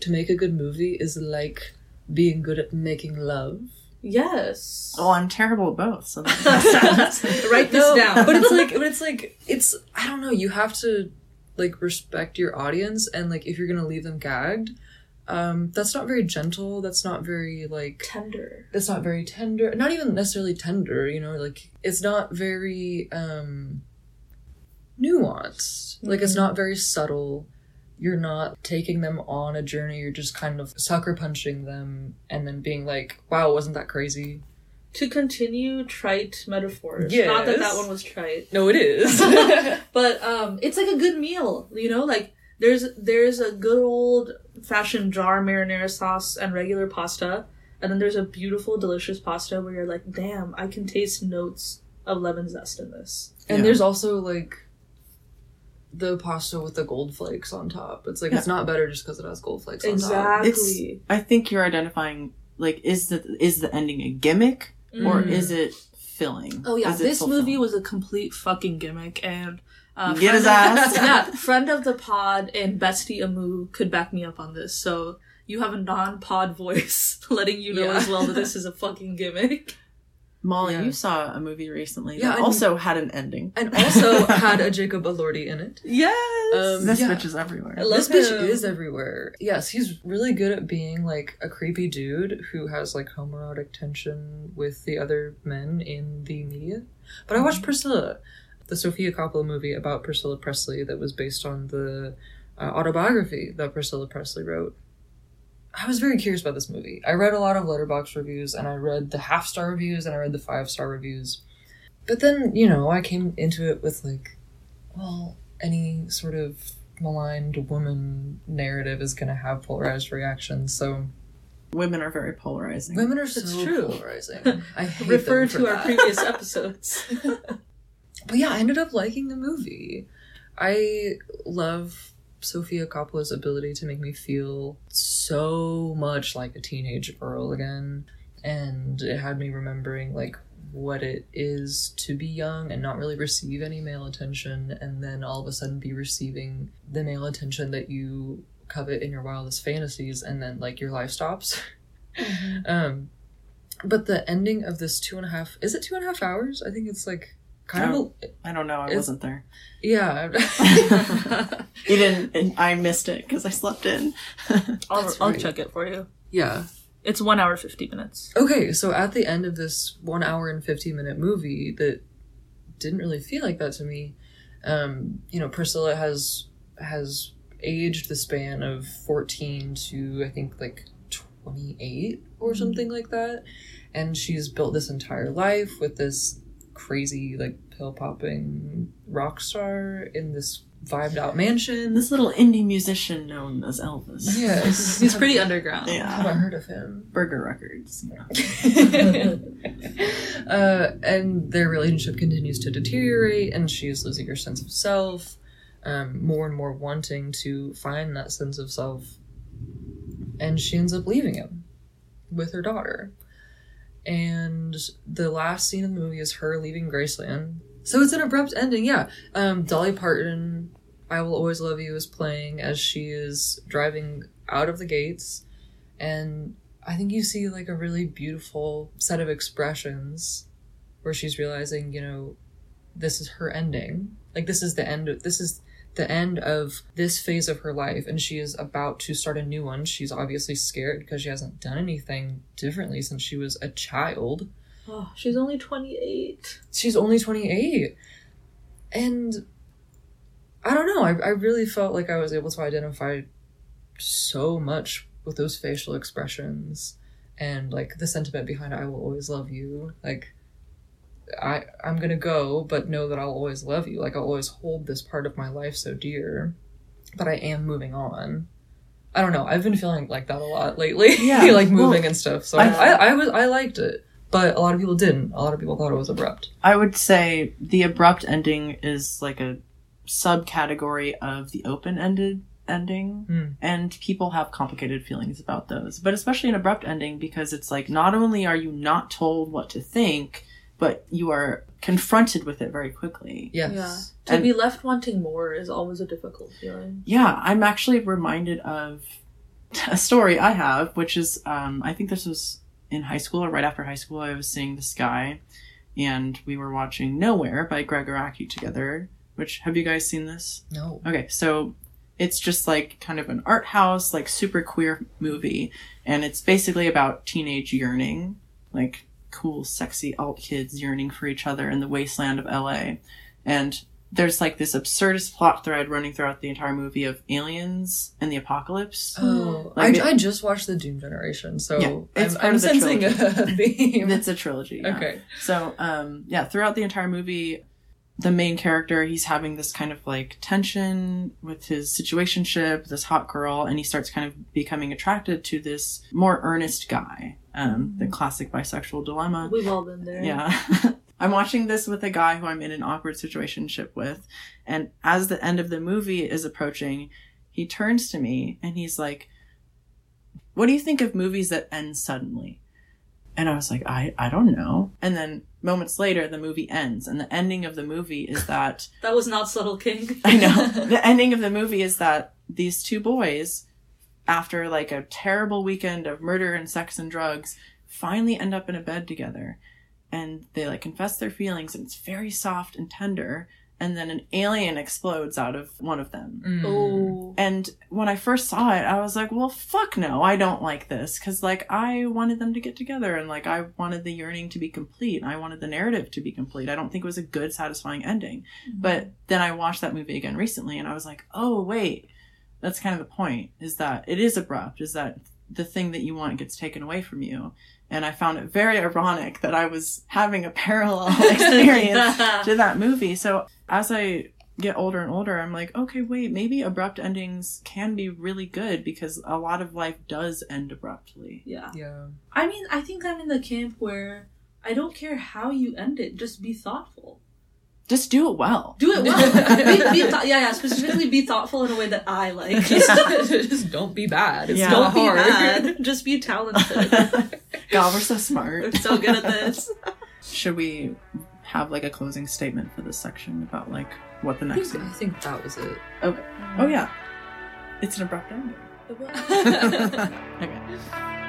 to make a good movie is like being good at making love. Yes. Oh, I'm terrible at both. So that's Write this No, down. but it's like, but it's like, it's I don't know. You have to like respect your audience, and like if you're gonna leave them gagged, um, that's not very gentle. That's not very like tender. that's not very tender. Not even necessarily tender. You know, like it's not very um nuanced. Like it's not very subtle. You're not taking them on a journey. You're just kind of sucker punching them and then being like, "Wow, wasn't that crazy?" To continue trite metaphors. Not that that one was trite. No, it is. but um it's like a good meal you know like there's there's a good old fashioned jar marinara sauce and regular pasta and then there's a beautiful delicious pasta where you're like damn i can taste notes of lemon zest in this And Yeah. there's also like the pasta with the gold flakes on top. It's like it's not better just because it has gold flakes on top. exactly I think you're identifying like is the is the ending a gimmick or Mm. is it filling? oh yeah Is this fulfilling? movie was a complete fucking gimmick and uh, Get his friend of- ass. yeah friend of the pod and bestie amu could back me up on this so you have a non-pod voice letting you know Yeah. as well that this is a fucking gimmick Molly, Yeah. you saw a movie recently Yeah, that also had an ending. and also had a Jacob Elordi in it. yes Um, This yeah. bitch is everywhere. I love this bitch is everywhere. Yes, he's really good at being like a creepy dude who has like homoerotic tension with the other men in the media. But I watched Priscilla, the Sofia Coppola movie about Priscilla Presley that was based on the uh, autobiography that Priscilla Presley wrote. I was very curious about this movie. I read a lot of Letterboxd reviews and I read the half star reviews and I read the five star reviews. But then, you know, I came into it with like, well, any sort of maligned woman narrative is going to have polarized reactions. So Women are very polarizing. women are That's so true. polarizing. I hate refer them for to our previous episodes. But yeah, I ended up liking the movie. I love Sofia Coppola's ability to make me feel so much like a teenage girl again. And it had me remembering like what it is to be young and not really receive any male attention and then all of a sudden be receiving the male attention that you covet in your wildest fantasies and then like your life stops. um but the ending of this two and a half is it two and a half hours? I think it's like kind of a, I don't know. I wasn't there. yeah. You didn't. And I missed it because I slept in. I'll, That's I'll check it for you. yeah. It's one hour fifty minutes. Okay, so at the end of this one hour and 15 minute movie that didn't really feel like that to me, um, you know, Priscilla has has aged the span of 14 to I think like 28 or something like that. And she's built this entire life with this crazy, like, pill popping rock star in this vibed out mansion. This little indie musician known as Elvis. Yes. He's pretty underground. Yeah, I haven't heard of him. Burger Records. uh, and their relationship continues to deteriorate, and she is losing her sense of self, um, more and more wanting to find that sense of self. And she ends up leaving him with her daughter. And the last scene in the movie is her leaving Graceland. So it's an abrupt ending, yeah. Um, Dolly Parton, I Will Always Love You, is playing as she is driving out of the gates. And I think you see like a really beautiful set of expressions where she's realizing, you know, this is her ending. Like this is the end of this is the end of this phase of her life and she is about to start a new one. She's obviously scared because she hasn't done anything differently since she was a child. Oh, she's only 28. She's only 28. And I don't know, I, I really felt like I was able to identify so much with those facial expressions and like the sentiment behind I will always love you. Like I I'm gonna go, but know that I'll always love you. Like I'll always hold this part of my life so dear. But I am moving on. I don't know. I've been feeling like that a lot lately. Yeah, like moving well, and stuff. So I- I, I, was I liked it. But a lot of people didn't. A lot of people thought it was abrupt. I would say the abrupt ending is like a subcategory of the open ended ending. Hmm. And people have complicated feelings about those. But especially an abrupt ending because it's like not only are you not told what to think, but you are confronted with it very quickly. Yes. Yeah. To And- be left wanting more is always a difficult feeling. Yeah, I'm actually reminded of a story I have, which is um, I think this was in high school or right after high school. I was seeing this guy, and we were watching Nowhere by Gregg Araki together. Which have you guys seen this? No. Okay, so it's just like kind of an art house, like super queer movie, and it's basically about teenage yearning, like cool, sexy alt kids yearning for each other in the wasteland of LA. And there's like this absurdist plot thread running throughout the entire movie of aliens and the apocalypse. Oh, Like I, it- I just watched the Doom Generation, so Yeah, it's I'm, part I'm of the sensing a theme. It's a trilogy. yeah. Okay. So, um, yeah, throughout the entire movie, the main character, he's having this kind of like tension with his situationship, this hot girl, and he starts kind of becoming attracted to this more earnest guy. Um, the classic bisexual dilemma. We've all been there. Yeah. I'm watching this with a guy who I'm in an awkward situationship with, and as the end of the movie is approaching, he turns to me and he's like, "What do you think of movies that end suddenly?" And I was like, "I I don't know." And then moments later, the movie ends, and the ending of the movie is that That was not subtle, King. I know. the ending of the movie is that these two boys, after like a terrible weekend of murder and sex and drugs, finally end up in a bed together. And they like confess their feelings, and it's very soft and tender. And then an alien explodes out of one of them. Mm. Oh. And when I first saw it, I was like, well, fuck no, I don't like this. Cause like I wanted them to get together and like I wanted the yearning to be complete. I wanted the narrative to be complete. I don't think it was a good, satisfying ending. But then I watched that movie again recently and I was like, oh, wait, that's kind of the point is that it is abrupt, is that the thing that you want gets taken away from you. And I found it very ironic that I was having a parallel experience to that movie. So as I get older and older, I'm like, okay, wait, maybe abrupt endings can be really good because a lot of life does end abruptly. yeah. Yeah. I mean, I think I'm in the camp where I don't care how you end it, just be thoughtful. Just do it well. Do it well. be, be th- yeah, yeah. Specifically, be thoughtful in a way that I like. Just don't be bad. It's Yeah. not don't be hard. bad. Just be talented. God, we're so smart. I'm so good at this. Should we have like a closing statement for this section about like what the I next think, I think that was it. Okay. Oh yeah. It's an abrupt ending. okay.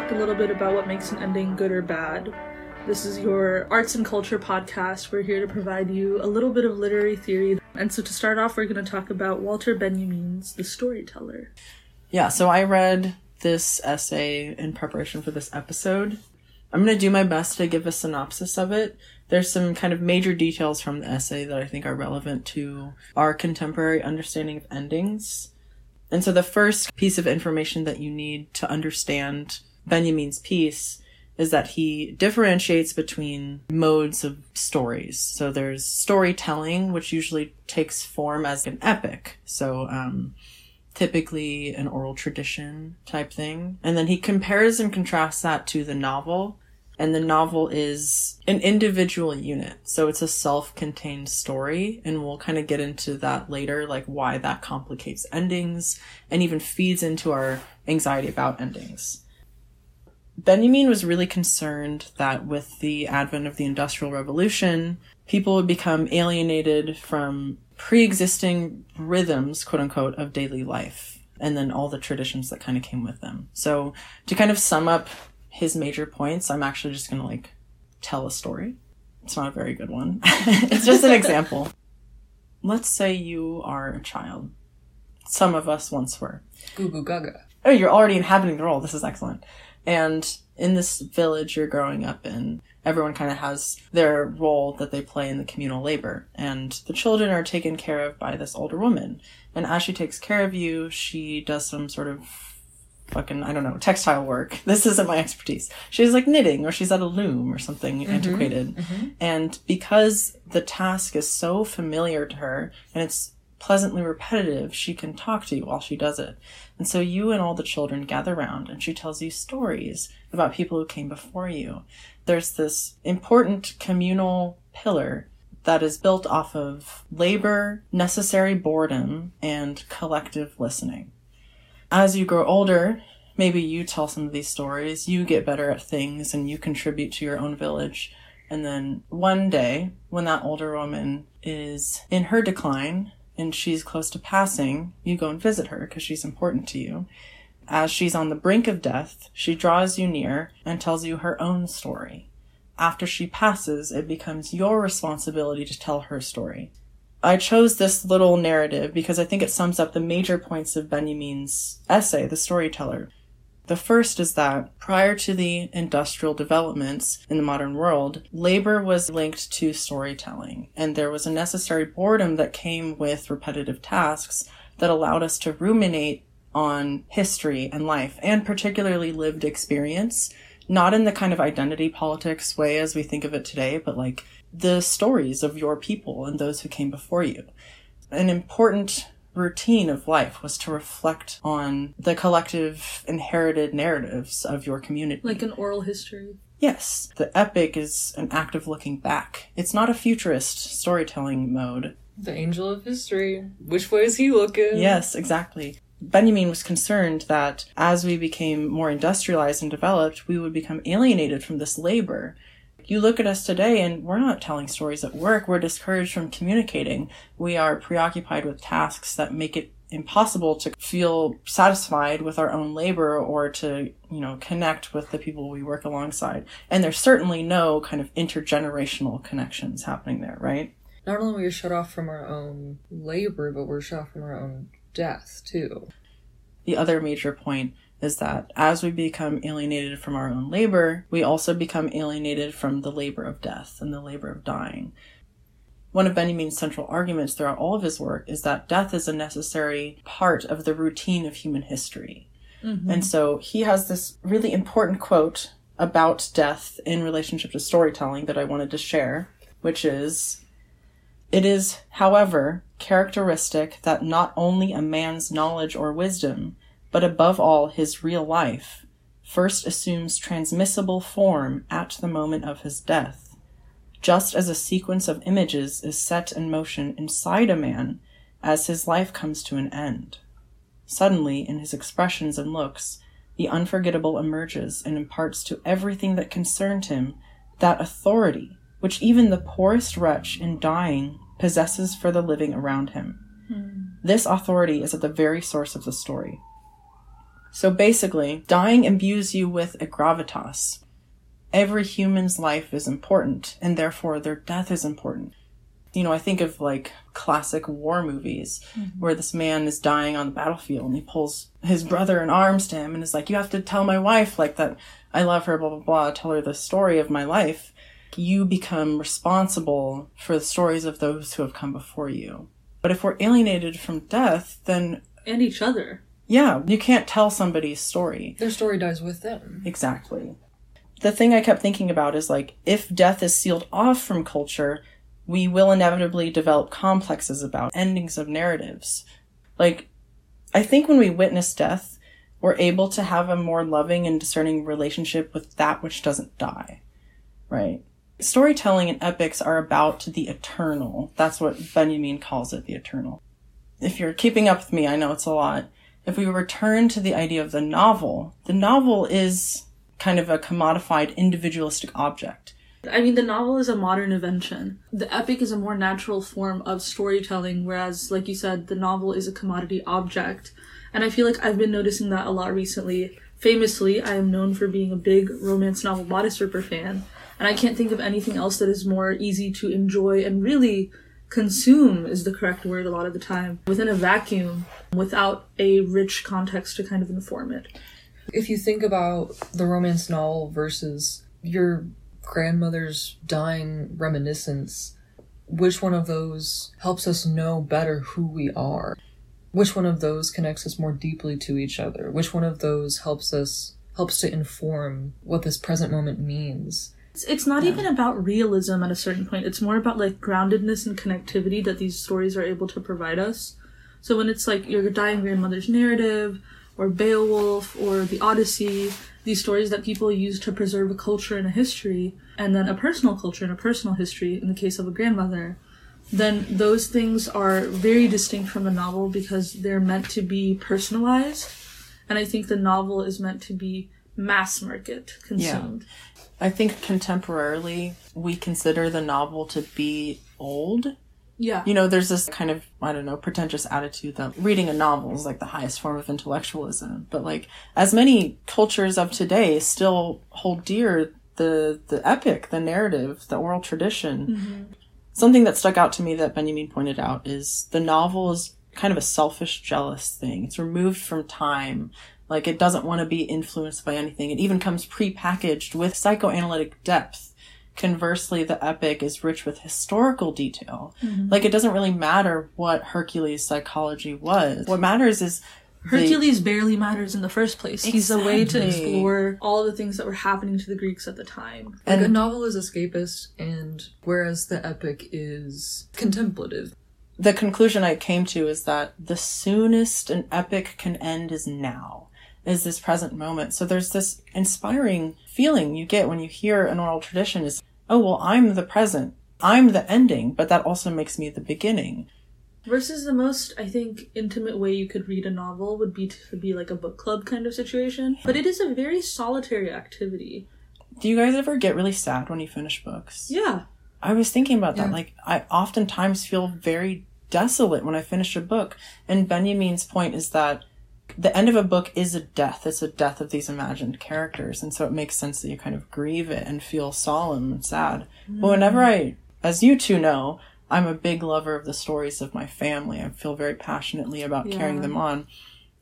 Talk a little bit about what makes an ending good or bad. This is your arts and culture podcast. We're here to provide you a little bit of literary theory and so to start off, we're going to talk about Walter Benjamin's The Storyteller. Yeah, so I read this essay in preparation for this episode. I'm going to do my best to give a synopsis of it. There's some kind of major details from the essay that I think are relevant to our contemporary understanding of endings. And so the first piece of information that you need to understand Benjamin's piece is that he differentiates between modes of stories. So there's storytelling, which usually takes form as an epic. So, um, typically an oral tradition type thing. And then he compares and contrasts that to the novel. And the novel is an individual unit. So it's a self-contained story. And we'll kind of get into that later, like why that complicates endings and even feeds into our anxiety about endings. Benjamin was really concerned that with the advent of the Industrial Revolution, people would become alienated from pre existing rhythms, quote unquote, of daily life, and then all the traditions that kind of came with them. So, to kind of sum up his major points, I'm actually just going to like tell a story. It's not a very good one, it's just an example. Let's say you are a child. Some of us once were. Goo goo gaga. Oh, you're already inhabiting the role. This is excellent. And in this village you're growing up in, everyone kind of has their role that they play in the communal labor. And the children are taken care of by this older woman. And as she takes care of you, she does some sort of fucking, I don't know, textile work. This isn't my expertise. She's like knitting or she's at a loom or something mm-hmm, antiquated. Mm-hmm. And because the task is so familiar to her and it's pleasantly repetitive, she can talk to you while she does it. And so you and all the children gather around and she tells you stories about people who came before you. There's this important communal pillar that is built off of labor, necessary boredom, and collective listening. As you grow older, maybe you tell some of these stories, you get better at things, and you contribute to your own village. And then one day, when that older woman is in her decline and she's close to passing, you go and visit her because she's important to you. As she's on the brink of death, she draws you near and tells you her own story. After she passes, it becomes your responsibility to tell her story. I chose this little narrative because I think it sums up the major points of Benjamin's essay, The Storyteller. The first is that prior to the industrial developments in the modern world, labor was linked to storytelling, and there was a necessary boredom that came with repetitive tasks that allowed us to ruminate on history and life, and particularly lived experience, not in the kind of identity politics way as we think of it today, but like the stories of your people and those who came before you. An important routine of life was to reflect on the collective inherited narratives of your community. Like an oral history. Yes, the epic is an act of looking back. It's not a futurist storytelling mode. The angel of history. Which way is he looking? Yes, exactly. Benjamin was concerned that as we became more industrialized and developed, we would become alienated from this labor. You look at us today and we're not telling stories at work. We're discouraged from communicating. We are preoccupied with tasks that make it impossible to feel satisfied with our own labor or to, you know, connect with the people we work alongside. And there's certainly no kind of intergenerational connections happening there, right? Not only are we shut off from our own labor, but we're shut off from our own death, too. The other major point is that as we become alienated from our own labor, we also become alienated from the labor of death and the labor of dying. One of Benjamin's central arguments throughout all of his work is that death is a necessary part of the routine of human history. Mm-hmm. And so he has this really important quote about death in relationship to storytelling that I wanted to share, which is It is, however, characteristic that not only a man's knowledge or wisdom, but above all his real life, first assumes transmissible form at the moment of his death, just as a sequence of images is set in motion inside a man as his life comes to an end. Suddenly, in his expressions and looks, the unforgettable emerges and imparts to everything that concerned him that authority which even the poorest wretch in dying possesses for the living around him. Hmm. This authority is at the very source of the story. So basically, dying imbues you with a gravitas. Every human's life is important, and therefore their death is important. You know, I think of like classic war movies mm-hmm. where this man is dying on the battlefield and he pulls his brother in arms to him and is like, You have to tell my wife like that I love her, blah blah blah, tell her the story of my life. You become responsible for the stories of those who have come before you. But if we're alienated from death, then And each other. Yeah, you can't tell somebody's story. Their story dies with them. Exactly. The thing I kept thinking about is like, if death is sealed off from culture, we will inevitably develop complexes about endings of narratives. Like, I think when we witness death, we're able to have a more loving and discerning relationship with that which doesn't die. Right? Storytelling and epics are about the eternal. That's what Benjamin calls it, the eternal. If you're keeping up with me, I know it's a lot. If we return to the idea of the novel, the novel is kind of a commodified individualistic object. I mean, the novel is a modern invention. The epic is a more natural form of storytelling, whereas, like you said, the novel is a commodity object. And I feel like I've been noticing that a lot recently. Famously, I am known for being a big romance novel Bodice Ripper fan, and I can't think of anything else that is more easy to enjoy and really consume is the correct word a lot of the time within a vacuum without a rich context to kind of inform it. If you think about the romance novel versus your grandmother's dying reminiscence, which one of those helps us know better who we are? Which one of those connects us more deeply to each other? Which one of those helps us helps to inform what this present moment means? It's, it's not even about realism at a certain point. It's more about like groundedness and connectivity that these stories are able to provide us. So when it's like your dying grandmother's narrative, or Beowulf, or the Odyssey, these stories that people use to preserve a culture and a history, and then a personal culture and a personal history in the case of a grandmother, then those things are very distinct from a novel because they're meant to be personalized. And I think the novel is meant to be mass market consumed. I think contemporarily we consider the novel to be old. Yeah. You know, there's this kind of, I don't know, pretentious attitude that reading a novel is like the highest form of intellectualism. But like, as many cultures of today still hold dear the, the epic, the narrative, the oral tradition. Mm-hmm. Something that stuck out to me that Benjamin pointed out is the novel is kind of a selfish, jealous thing. It's removed from time. Like it doesn't want to be influenced by anything. It even comes pre-packaged with psychoanalytic depth. Conversely, the epic is rich with historical detail. Mm-hmm. Like it doesn't really matter what Hercules' psychology was. What matters is the- Hercules barely matters in the first place. He's a way to explore all the things that were happening to the Greeks at the time. Like a novel is escapist, and whereas the epic is contemplative. the conclusion I came to is that the soonest an epic can end is now, is this present moment. So there's this inspiring feeling you get when you hear an oral tradition is, oh, well, I'm the present. I'm the ending, but that also makes me the beginning. Versus the most, I think, intimate way you could read a novel would be to be like a book club kind of situation. But it is a very solitary activity. Do you guys ever get really sad when you finish books? Yeah. I was thinking about that. Yeah. Like, I oftentimes feel very desolate when I finish a book. And Benjamin's point is that the end of a book is a death. It's a death of these imagined characters. And so it makes sense that you kind of grieve it and feel solemn and sad. But hmm. whenever I, as you two know, I'm a big lover of the stories of my family. I feel very passionately about carrying them on.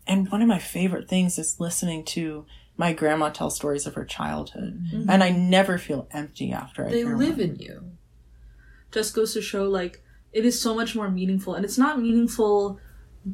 And one of my favorite things is listening to my grandma tell stories of her childhood. Mm-hmm. And I never feel empty after I They live one. in you. Just goes to show, like, it is so much more meaningful. And it's not meaningful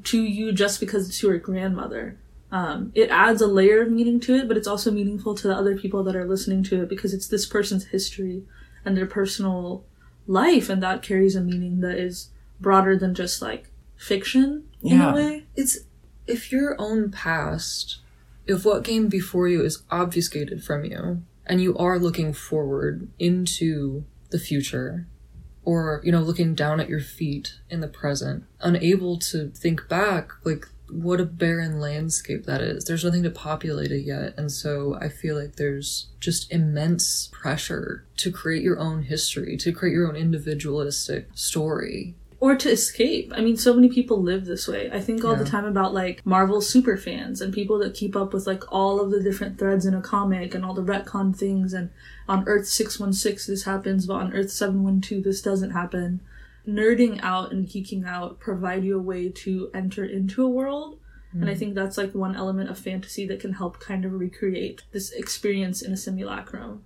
to you just because it's your grandmother. Um, it adds a layer of meaning to it, but it's also meaningful to the other people that are listening to it because it's this person's history and their personal life, and that carries a meaning that is broader than just like fiction in Yeah. a way. It's if your own past, if what came before you is obfuscated from you, and you are looking forward into the future, or you know, looking down at your feet in the present, unable to think back, like what a barren landscape that is. There's nothing to populate it yet, and so I feel like there's just immense pressure to create your own history, to create your own individualistic story. or to escape. I mean, so many people live this way. I think all the time about like Marvel super fans and people that keep up with like all of the different threads in a comic and all the retcon things and on Earth 616 this happens, but on Earth 712 this doesn't happen. nerding out and geeking out provide you a way to enter into a world. And I hmm. think that's like one element of fantasy that can help kind of recreate this experience in a simulacrum.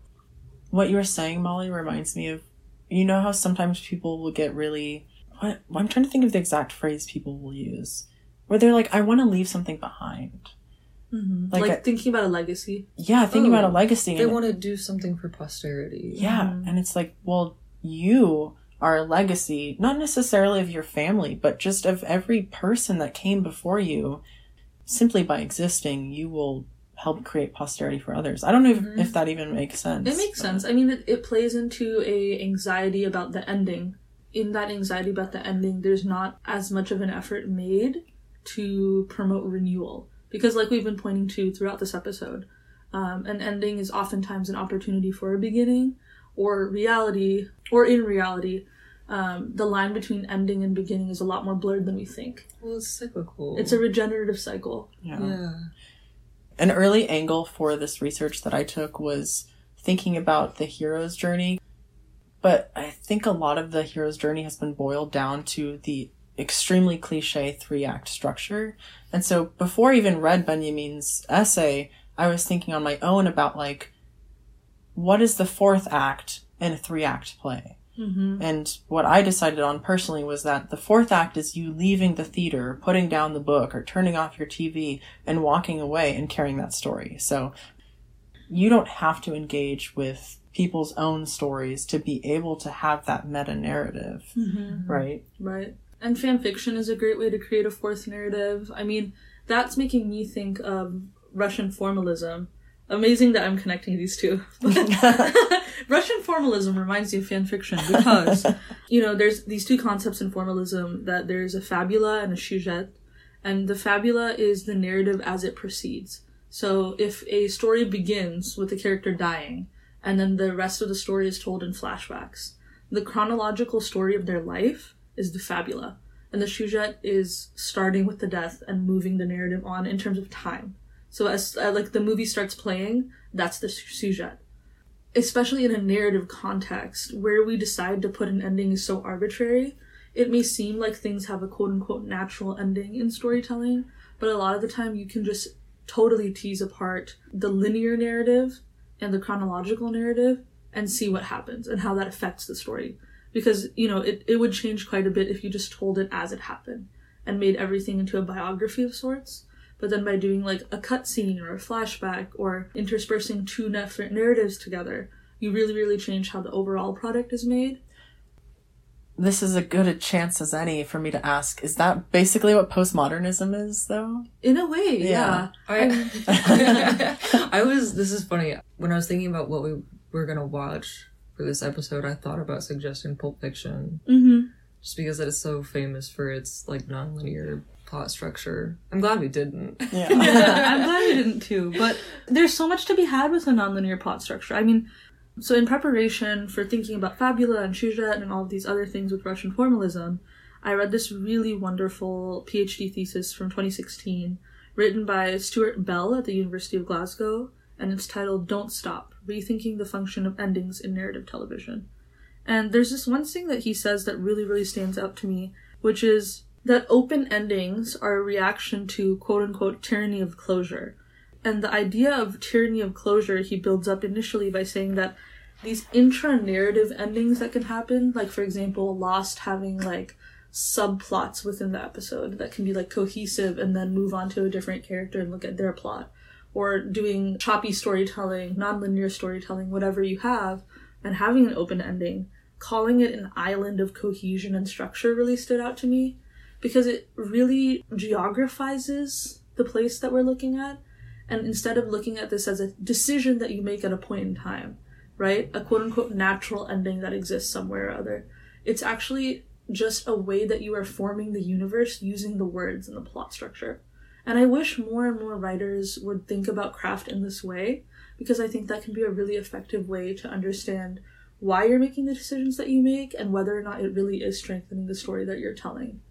What you were saying, Molly, reminds me of you know how sometimes people will get really what I'm trying to think of the exact phrase people will use. Where they're like, I want to leave something behind. Mm-hmm. Like, Like, a- thinking about a legacy. Yeah, thinking about a Oh, legacy. They want to do something for posterity. Yeah, mm-hmm. and it's like, well, you are a legacy, not necessarily of your family, but just of every person that came before you. Simply by existing, you will help create posterity for others. I don't know if, mm-hmm. if that even makes sense. It makes but- sense. I mean, it, it plays into a anxiety about the ending. In that anxiety about the ending, there's not as much of an effort made to promote renewal because, like we've been pointing to throughout this episode, um, an ending is oftentimes an opportunity for a beginning, or reality, or in reality, um, the line between ending and beginning is a lot more blurred than we think. Well, it's cyclical. It's a regenerative cycle. Yeah. yeah. An early angle for this research that I took was thinking about the hero's journey. But I think a lot of the hero's journey has been boiled down to the extremely cliche three act structure. And so before I even read Benjamin's essay, I was thinking on my own about like, what is the fourth act in a three act play? Mm-hmm. And what I decided on personally was that the fourth act is you leaving the theater, putting down the book, or turning off your TV and walking away and carrying that story. So you don't have to engage with people's own stories to be able to have that meta narrative, Mm-hmm. right? Right. And fan fiction is a great way to create a fourth narrative. I mean, that's making me think of Russian formalism. Amazing that I'm connecting these two. Russian formalism reminds me of fan fiction because, you know, there's these two concepts in formalism that there's a fabula and a sujet. And the fabula is the narrative as it proceeds. So if a story begins with the character dying, and then the rest of the story is told in flashbacks, the chronological story of their life is the fabula. And the sujet is starting with the death and moving the narrative on in terms of time. So as uh, like the movie starts playing, that's the sujet. Especially in a narrative context where we decide to put an ending is so arbitrary, it may seem like things have a quote unquote natural ending in storytelling, but a lot of the time you can just totally tease apart the linear narrative and the chronological narrative and see what happens and how that affects the story. Because, you know, it, it would change quite a bit if you just told it as it happened and made everything into a biography of sorts. But then by doing like a cutscene or a flashback or interspersing two different narratives together, you really, really change how the overall product is made. This is as good a chance as any for me to ask, is that basically what postmodernism is, though? In a way, Yeah. yeah. I, I was. This is funny. When I was thinking about what we were gonna watch for this episode, I thought about suggesting Pulp Fiction, Mm-hmm. just because it is so famous for its like nonlinear plot structure. I'm glad we didn't. Yeah. I'm glad we didn't too. But there's so much to be had with a nonlinear plot structure. I mean, so in preparation for thinking about Fabula and Sujet and all of these other things with Russian formalism, I read this really wonderful PhD thesis from 2016 written by Stuart Bell at the University of Glasgow, and it's titled Don't Stop Rethinking the Function of Endings in Narrative Television. And there's this one thing that he says that really, really stands out to me, which is that open endings are a reaction to quote unquote tyranny of closure. And the idea of tyranny of closure he builds up initially by saying that these intra narrative endings that can happen, like for example, Lost having like subplots within the episode that can be like cohesive and then move on to a different character and look at their plot. Or doing choppy storytelling, nonlinear storytelling, whatever you have, and having an open ending, calling it an island of cohesion and structure really stood out to me because it really geographizes the place that we're looking at. And instead of looking at this as a decision that you make at a point in time, right? A quote unquote natural ending that exists somewhere or other, it's actually just a way that you are forming the universe using the words and the plot structure. And I wish more and more writers would think about craft in this way because I think that can be a really effective way to understand why you're making the decisions that you make and whether or not it really is strengthening the story that you're telling.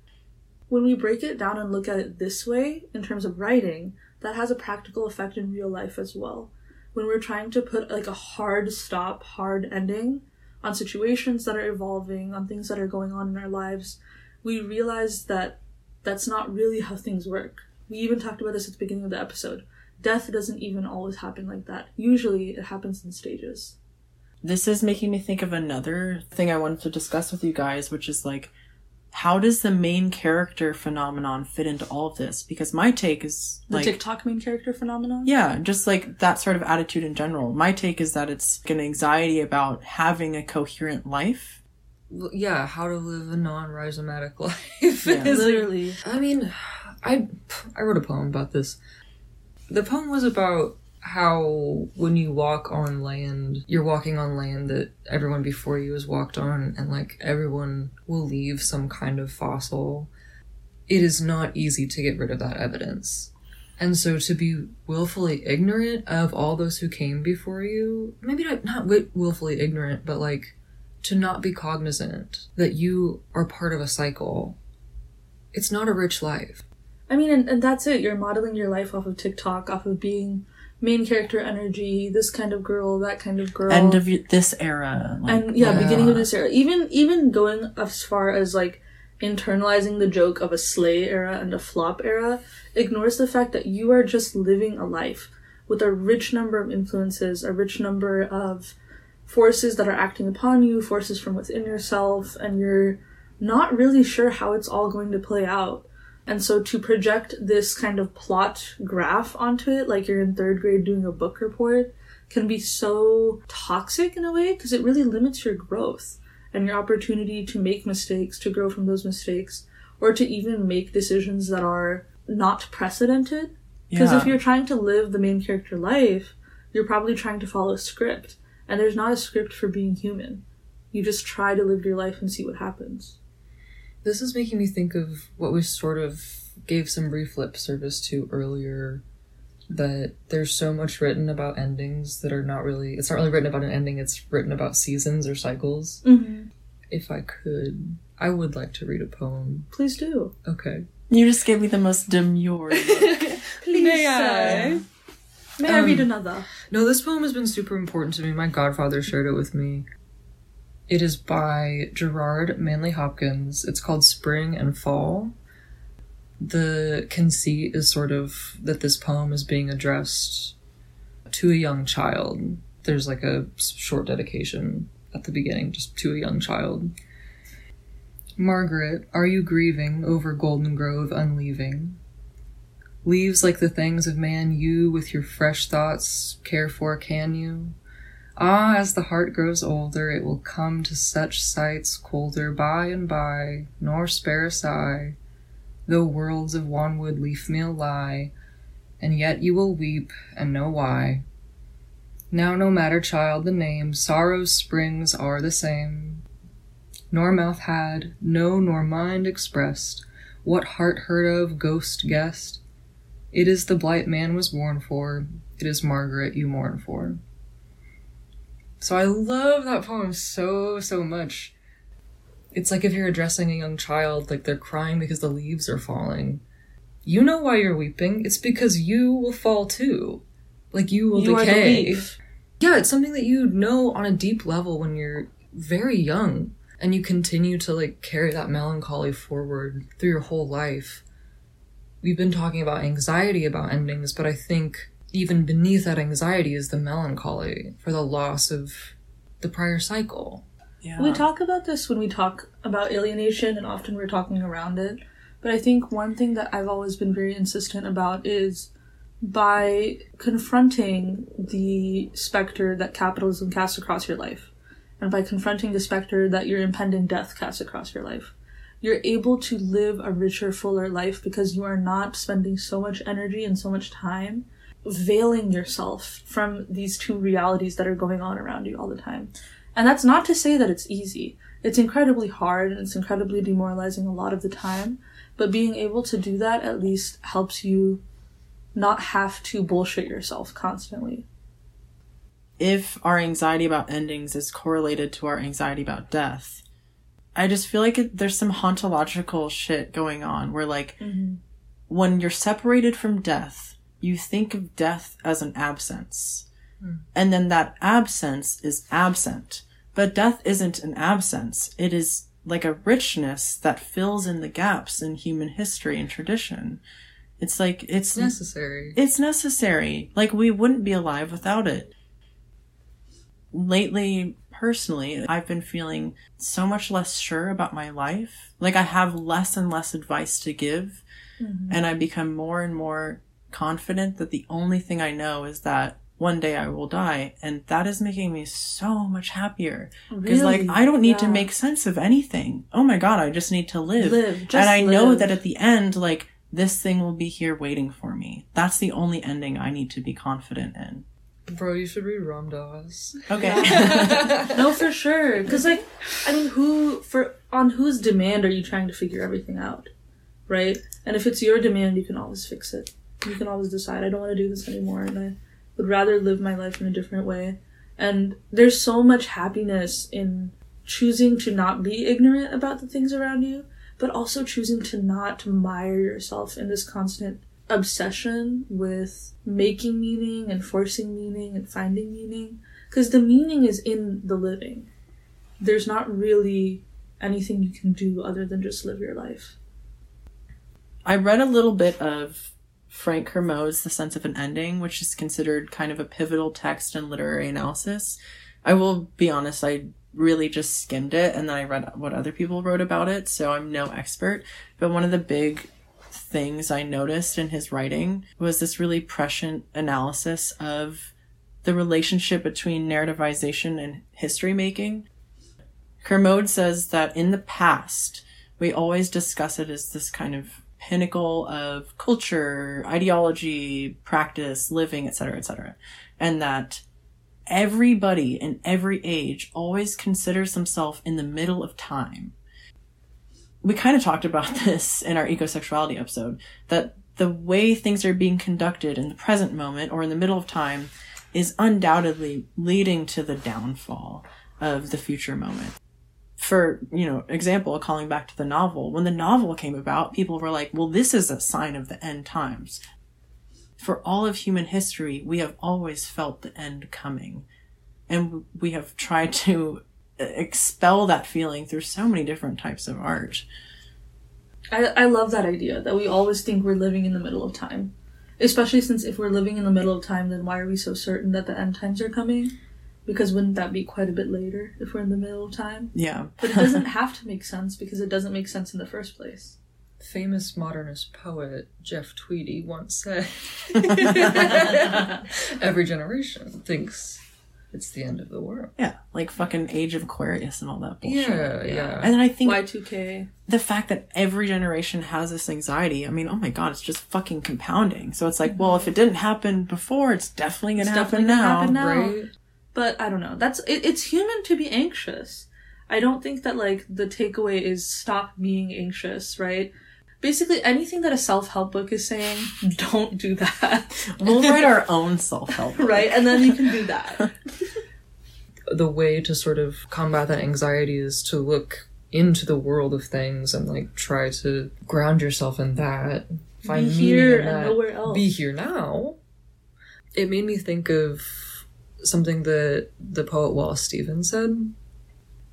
When we break it down and look at it this way, in terms of writing, that has a practical effect in real life as well. When we're trying to put like a hard stop, hard ending on situations that are evolving, on things that are going on in our lives, we realize that that's not really how things work. We even talked about this at the beginning of the episode. Death doesn't even always happen like that. Usually it happens in stages. This is making me think of another thing I wanted to discuss with you guys, which is like, how does the main character phenomenon fit into all of this? Because my take is The like, TikTok main character phenomenon? yeah, just like that sort of attitude in general. My take is that it's an anxiety about having a coherent life. Well, yeah, how to live a non-rhizomatic life. Yeah. Literally. I mean, I I wrote a poem about this. The poem was about how when you walk on land, you're walking on land that everyone before you has walked on, and like everyone will leave some kind of fossil. It is not easy to get rid of that evidence. And so to be willfully ignorant of all those who came before you, maybe not, not wi- willfully ignorant, but like to not be cognizant that you are part of a cycle it's not a rich life. I mean, and, and that's it. You're modeling your life off of TikTok, off of being main character energy, this kind of girl, that kind of girl. End of this era. Like, and yeah, Yeah. beginning of this era. Even even going as far as like internalizing the joke of a slay era and a flop era ignores the fact that you are just living a life with a rich number of influences, a rich number of forces that are acting upon you, forces from within yourself, and you're not really sure how it's all going to play out. And so to project this kind of plot graph onto it, like you're in third grade doing a book report, can be so toxic in a way because it really limits your growth and your opportunity to make mistakes, to grow from those mistakes, or to even make decisions that are not precedented. Because yeah. if you're trying to live the main character life, you're probably trying to follow a script. And there's not a script for being human. You just try to live your life and see what happens. This is making me think of what we sort of gave some brief lip service to earlier that there's so much written about endings that are not really it's not really written about an ending it's written about seasons or cycles Mm-hmm. if i could i would like to read a poem Please do. okay you just gave me the most demure. look. Please, May I? sir. May I Um, read another? No, this poem has been super important to me. My godfather shared it with me. It is by Gerard Manley Hopkins. It's called Spring and Fall. The conceit is sort of that this poem is being addressed to a young child. There's like a short dedication at the beginning, just to a young child. Margaret, are you grieving over Golden Grove unleaving? Leaves like the things of man, you with your fresh thoughts care for, can you? Ah, as the heart grows older, it will come to such sights colder by and by, nor spare a sigh, though worlds of wanwood leaf meal lie, and yet you will weep and know why. Now, no matter, child, the name, sorrow's springs are the same. Nor mouth had, no, nor mind expressed, what heart heard of, ghost guessed. It is the blight man was born for. It is Margaret you mourn for. So I love that poem so, so much. It's like if you're addressing a young child, like they're crying because the leaves are falling. You know why you're weeping. It's because you will fall too. Like you will You decay. Yeah, it's something that you know on a deep level when you're very young and you continue to like carry that melancholy forward through your whole life. We've been talking about anxiety about endings, but I think even beneath that anxiety is the melancholy for the loss of the prior cycle. Yeah. We talk about this when we talk about alienation, and often we're talking around it. But I think one thing that I've always been very insistent about is by confronting the specter that capitalism casts across your life, and by confronting the specter that your impending death casts across your life, you're able to live a richer, fuller life because you are not spending so much energy and so much time veiling yourself from these two realities that are going on around you all the time. And that's not to say that it's easy. It's incredibly hard and it's incredibly demoralizing a lot of the time. But being able to do that at least helps you not have to bullshit yourself constantly. if our anxiety about endings is correlated to our anxiety about death, I just feel like it, there's some hauntological shit going on where, like, mm-hmm. when you're separated from death, you think of death as an absence. Hmm. And then that absence is absent. But death isn't an absence. It is like a richness that fills in the gaps in human history and tradition. It's like it's It's necessary. it's necessary. Like we wouldn't be alive without it. Lately, personally, I've been feeling so much less sure about my life. Like I have less and less advice to give, mm-hmm. and I become more and more confident that the only thing I know is that one day I will die, and that is making me so much happier. Because like I don't need to make sense of anything. Oh my god, I just need to live. Live, just and I know that at the end, like this thing will be here waiting for me. That's the only ending I need to be confident in. Bro, you should read Ram Dass. Okay. no, for sure. Because like, I mean, who for on whose demand are you trying to figure everything out, right? And if it's your demand, you can always fix it. You can always decide I don't want to do this anymore, and I would rather live my life in a different way. And there's so much happiness in choosing to not be ignorant about the things around you, but also choosing to not mire yourself in this constant obsession with making meaning and forcing meaning and finding meaning because the meaning is in the living. There's not really anything you can do other than just live your life. I read a little bit of Frank Kermode's The Sense of an Ending, which is considered kind of a pivotal text in literary analysis. I will be honest, I really just skimmed it and then I read what other people wrote about it, so I'm no expert. But one of the big things I noticed in his writing was this really prescient analysis of the relationship between narrativization and history making. Kermode says that in the past, we always discuss it as this kind of pinnacle of culture, ideology, practice, living, etc., etc., and that everybody in every age always considers themselves in the middle of time. We kind of talked about this in our ecosexuality episode that the way things are being conducted in the present moment or in the middle of time is undoubtedly leading to the downfall of the future moment for you know example calling back to the novel when the novel came about people were like well this is a sign of the end times for all of human history we have always felt the end coming and we have tried to expel that feeling through so many different types of art I, I love that idea that we always think we're living in the middle of time. Especially since if we're living in the middle of time, then why are we so certain that the end times are coming? Because wouldn't that be quite a bit later if we're in the middle of time? yeah But it doesn't have to make sense because it doesn't make sense in the first place. Famous modernist poet Jeff Tweedy once said, Every generation thinks it's the end of the world. yeah like fucking age of aquarius and all that bullshit Yeah, yeah. and then i think Y2K. the fact that every generation has this anxiety, I mean, oh my god, it's just fucking compounding. So it's like, mm-hmm. well, if it didn't happen before, it's definitely gonna, It's happen, definitely gonna now. happen now. Right? But I don't know. That's it, it's human to be anxious. I don't think that like the takeaway is stop being anxious, right? Basically, anything that a self help book is saying, don't do that, We'll write our own self help. right? And then you can do that. the way to sort of combat that anxiety is to look into the world of things and like try to ground yourself in that find Be meaning here in and that nowhere else. be here now it made me think of something that the poet wallace stevens said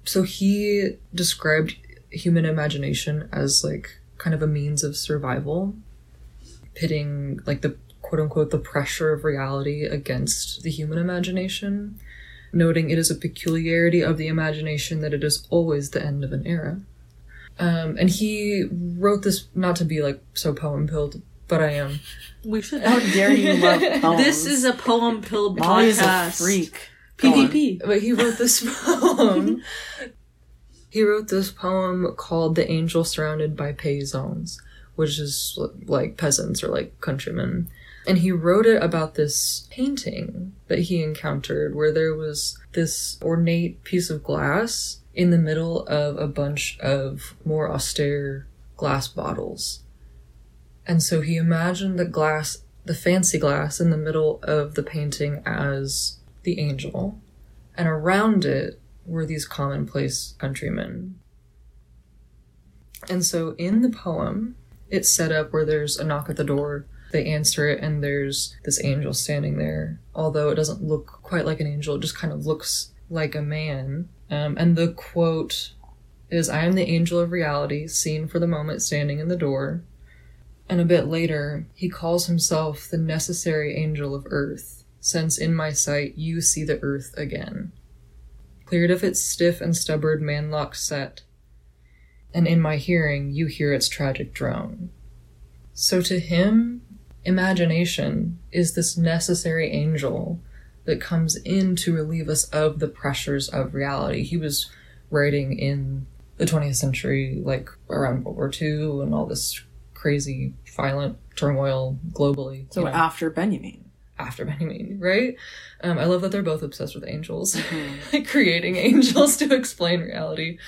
so he described human imagination as like kind of a means of survival pitting like the quote unquote the pressure of reality against the human imagination noting it is a peculiarity of the imagination that it is always the end of an era. Um, and he wrote this not to be like so poem pilled, but I am. We should. How dare you love poems? This is a poem pilled Molly's a freak. Go. PvP. But he wrote this poem. he wrote this poem called "The Angel Surrounded by Paysans," which is like peasants or like countrymen. And he wrote it about this painting that he encountered where there was this ornate piece of glass in the middle of a bunch of more austere glass bottles. And so he imagined the glass, the fancy glass in the middle of the painting as the angel, and around it were these commonplace countrymen. And so in the poem, it's set up where there's a knock at the door, they answer it, and there's this angel standing there. Although it doesn't look quite like an angel, it just kind of looks like a man. Um, and the quote is I am the angel of reality, seen for the moment standing in the door. And a bit later, he calls himself the necessary angel of earth, since in my sight you see the earth again. Cleared of its stiff and stubborn manlock set, and in my hearing you hear its tragic drone. So to him, imagination is this necessary angel that comes in to relieve us of the pressures of reality. He was writing in the 20th century, like around World War II and all this crazy violent turmoil globally. So you know, after Benjamin. after Benjamin, right? Um, I love that they're both obsessed with angels, like creating angels to explain reality.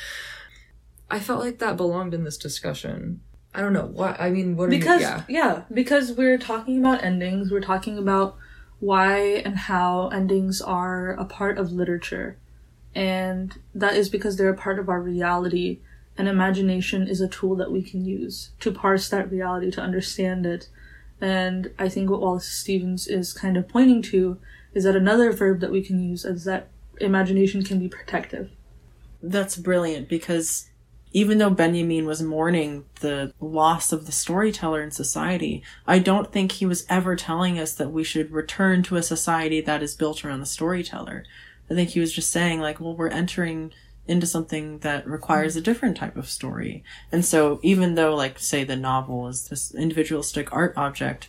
I felt like that belonged in this discussion. I don't know why. I mean. What are because you, yeah, yeah because we're talking about endings we're talking about why and how endings are a part of literature and that is because they're a part of our reality and imagination is a tool that we can use to parse that reality to understand it and i think what wallace stevens is kind of pointing to is that another verb that we can use is that imagination can be protective That's brilliant because even though Benjamin was mourning the loss of the storyteller in society, I don't think he was ever telling us that we should return to a society that is built around the storyteller. I think he was just saying, like, well, we're entering into something that requires mm-hmm. a different type of story. And so even though, like, say the novel is this individualistic art object,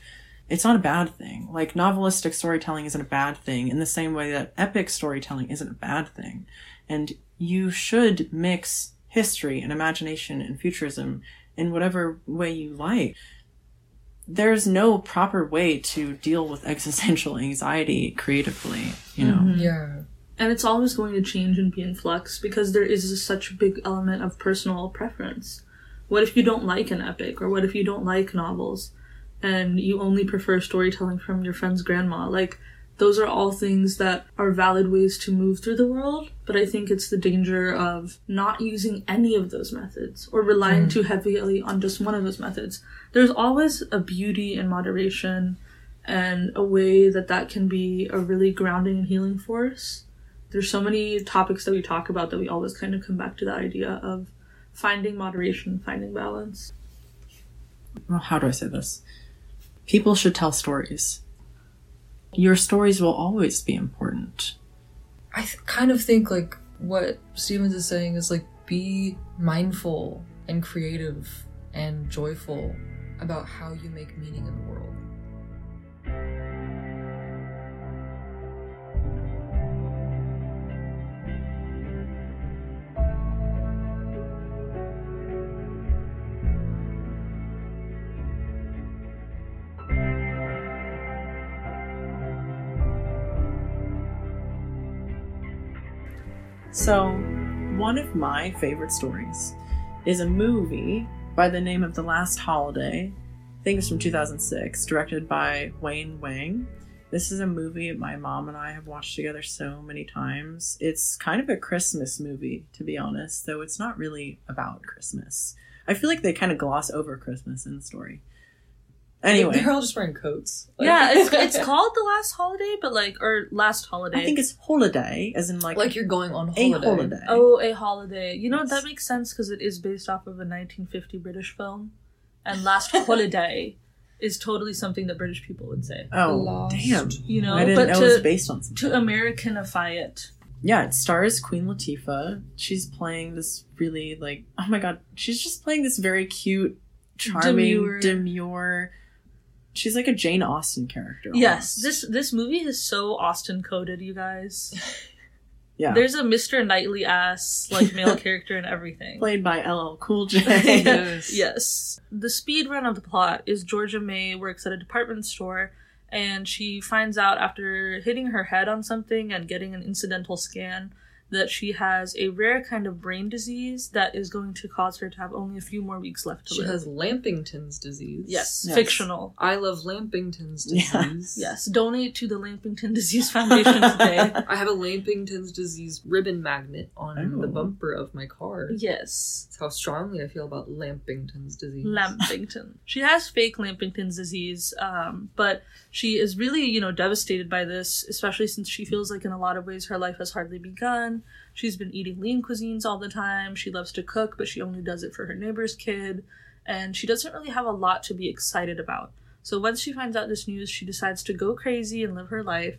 it's not a bad thing. Like, novelistic storytelling isn't a bad thing in the same way that epic storytelling isn't a bad thing. And you should mix history and imagination and futurism in whatever way you like. There's no proper way to deal with existential anxiety creatively, you know? Mm-hmm. yeah. And it's always going to change and be in flux because there is such a big element of personal preference. What if you don't like an epic, or what if you don't like novels, and you only prefer storytelling from your friend's grandma? Like, those are all things that are valid ways to move through the world, but I think it's the danger of not using any of those methods or relying hmm. too heavily on just one of those methods. There's always a beauty in moderation and a way that that can be a really grounding and healing force there's so many topics that we talk about that we always kind of come back to that idea of finding moderation, finding balance. well, how do I say this? People should tell stories. Your stories will always be important. I th- kind of think like what Stevens is saying is like be mindful and creative and joyful about how you make meaning in the world. So, one of my favorite stories is a movie by the name of The Last Holiday. I think it's from 2006, directed by Wayne Wang. This is a movie my mom and I have watched together so many times. It's kind of a Christmas movie, to be honest, though it's not really about Christmas. I feel like they kind of gloss over Christmas in the story. Anyway, they're all just wearing coats. Like- Yeah, it's it's called the last holiday, but like or last holiday. I think it's holiday, as in like, like you're going on a holiday. holiday. oh a holiday. You know Yes. that makes sense because it is based off of a 1950 British film, and last holiday is totally something that British people would say. Oh, Lost. damn. You know, I didn't but know it was based on something. to Americanify it. yeah, it stars Queen Latifah. She's playing this really like oh my god, she's just playing this very cute, charming, Demure. demure. She's like a Jane Austen character. Yes, almost. this this movie is so Austen coded, you guys. yeah, There's a Mr. Knightley ass like male character and everything. played by LL Cool J. Yes. Yes. The speed run of the plot is Georgia May works at a department store and she finds out after hitting her head on something and getting an incidental scan that she has a rare kind of brain disease that is going to cause her to have only a few more weeks left to She live. She has Lampington's disease. yes, Yes. fictional. I love Lampington's Yeah. disease. Yes, donate to the Lampington Disease Foundation today. I have a Lampington's disease ribbon magnet on Oh. the bumper of my car. yes. That's how strongly I feel about Lampington's disease. Lampington. She has fake Lampington's disease, um, but she is really, you know, devastated by this, especially since she feels like in a lot of ways her life has hardly begun. She's been eating lean cuisines all the time. She loves to cook, but she only does it for her neighbor's kid. And she doesn't really have a lot to be excited about. So once she finds out this news, she decides to go crazy and live her life.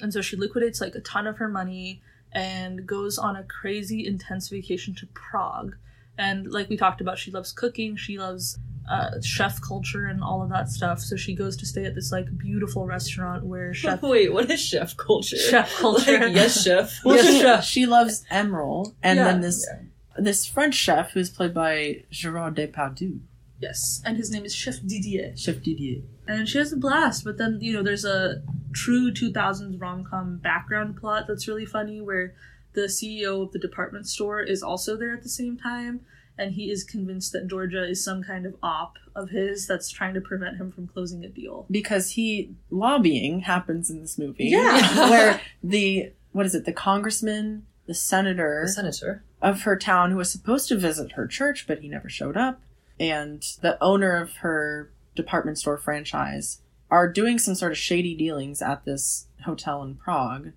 And so she liquidates like a ton of her money and goes on a crazy intense vacation to Prague. And like we talked about, she loves cooking, she loves uh, chef culture and all of that stuff. So she goes to stay at this like beautiful restaurant where chef Wait, what is chef culture? chef culture. Like, yes, chef. Well, Yes, chef. she loves Emeril, and Yeah. then this Yeah. this French chef who's played by Gerard Depardieu, yes, and his name is Chef Didier. Chef Didier. and she has a blast. But then you know, there's a true 2000s rom com background plot that's really funny, where the CEO of the department store is also there at the same time, and he is convinced that Georgia is some kind of op of his that's trying to prevent him from closing a deal. because he lobbying happens in this movie. Yeah. where the what is it? The congressman, the senator The senator. of her town who was supposed to visit her church, but he never showed up, and the owner of her department store franchise are doing some sort of shady dealings at this hotel in Prague,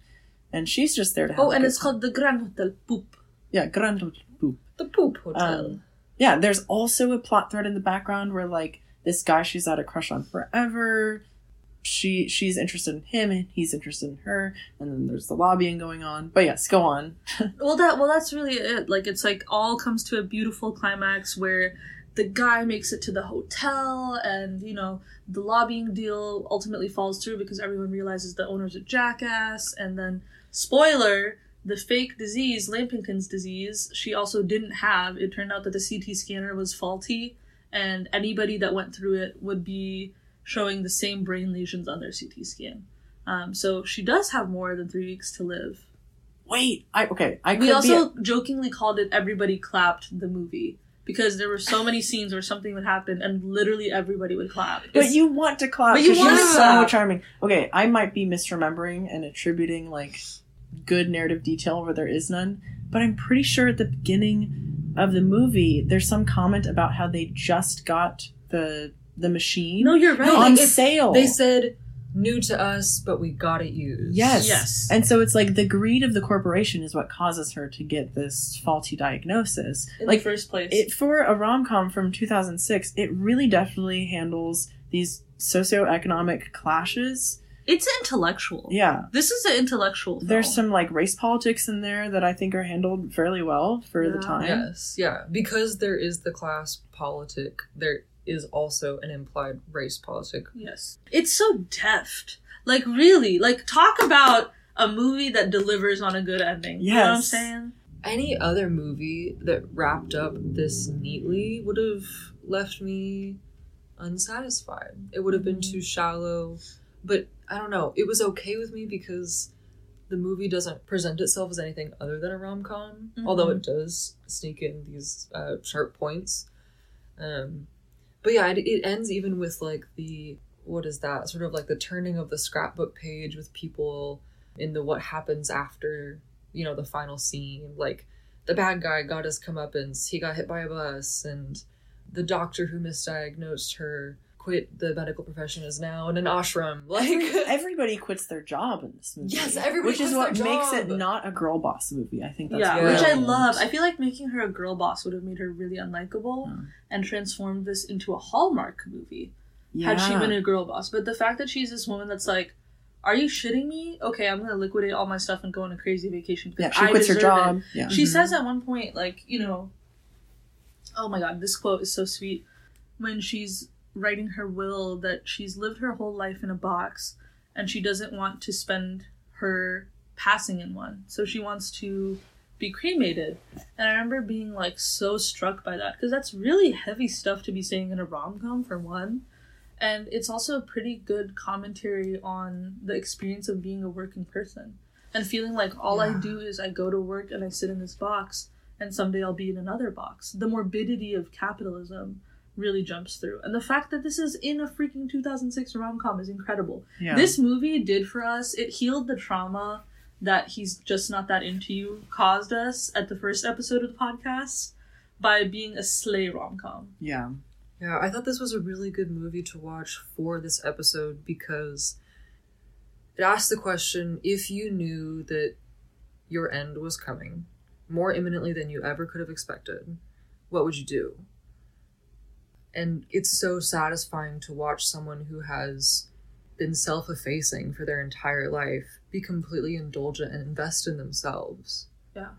and she's just there to have. Oh, and it's called the Grand Hotel Poop. yeah, Grand Hotel Poop. The poop hotel. Um, yeah, there's also a plot thread in the background where like this guy she's had a crush on forever. She she's interested in him and he's interested in her, and then there's the lobbying going on. But yes, go on. Well, that well, that's really it. Like it's like all comes to a beautiful climax where the guy makes it to the hotel, and you know the lobbying deal ultimately falls through because everyone realizes the owner's a jackass, and then spoiler. The fake disease, Lampington's disease, she also didn't have. It turned out that the CT scanner was faulty, and anybody that went through it would be showing the same brain lesions on their CT scan. Um, so she does have more than three weeks to live. Wait, I okay. I could We also jokingly called it "Everybody Clapped" the movie because there were so many scenes where something would happen and literally everybody would clap. But you want to clap. But you 'cause want she's so charming. Okay, I might be misremembering and attributing like good narrative detail where there is none, but I'm pretty sure at the beginning of the movie there's some comment about how they just got the the machine no, you're right. No, on it's- sale. They said new to us, but we got it used. Yes. Yes. And so it's like the greed of the corporation is what causes her to get this faulty diagnosis. in like the first place. it for a rom-com from 2006, it really definitely handles these socioeconomic clashes. It's intellectual. Yeah. This is an intellectual. Film. There's some like race politics in there that I think are handled fairly well for the time. Yes, yeah. Because there is the class politic, there is also an implied race politic. Yes, it's so deft. Like really, like talk about a movie that delivers on a good ending. You know what I'm saying? Any other movie that wrapped up this neatly would have left me unsatisfied. It would have been mm-hmm. too shallow, but I don't know. It was okay with me because the movie doesn't present itself as anything other than a rom com, Mhm. although it does sneak in these uh, sharp points. Um, but yeah, it, it ends even with like the what is that sort of like the turning of the scrapbook page with people in the what happens after you know the final scene like the bad guy got his comeuppance he got hit by a bus and the doctor who misdiagnosed her quit the medical profession is now in an ashram like Everybody quits their job in this movie. Yes, everybody Which is what their makes it not a girl boss movie. I think that's yeah, Yeah. which I love. I feel like making her a girl boss would have made her really unlikable Yeah. and transformed this into a Hallmark movie. had she been a girl boss. But the fact that she's this woman that's like, "Are you shitting me? Okay, I'm gonna liquidate all my stuff and go on a crazy vacation." because Yeah, she I quits her deserve it." job. Yeah. She Mhm. says at one point, like, you know, oh my god, this quote is so sweet. When she's writing her will, that she's lived her whole life in a box and she doesn't want to spend her passing in one. So she wants to be cremated. And I remember being like so struck by that because that's really heavy stuff to be saying in a rom com, for one. And it's also a pretty good commentary on the experience of being a working person and feeling like all I do is I go to work and I sit in this box and someday I'll be in another box. The morbidity of capitalism really jumps through. And the fact that this is in a freaking 2006 rom com is incredible. Yeah. This movie did for us, it healed the trauma that he's just not that into you caused us at the first episode of the podcast by being a slay rom com. yeah. Yeah, I thought this was a really good movie to watch for this episode because it asked the question if you knew that your end was coming more imminently than you ever could have expected, what would you do? And it's so satisfying to watch someone who has been self effacing for their entire life be completely indulgent and invest in themselves. Yeah.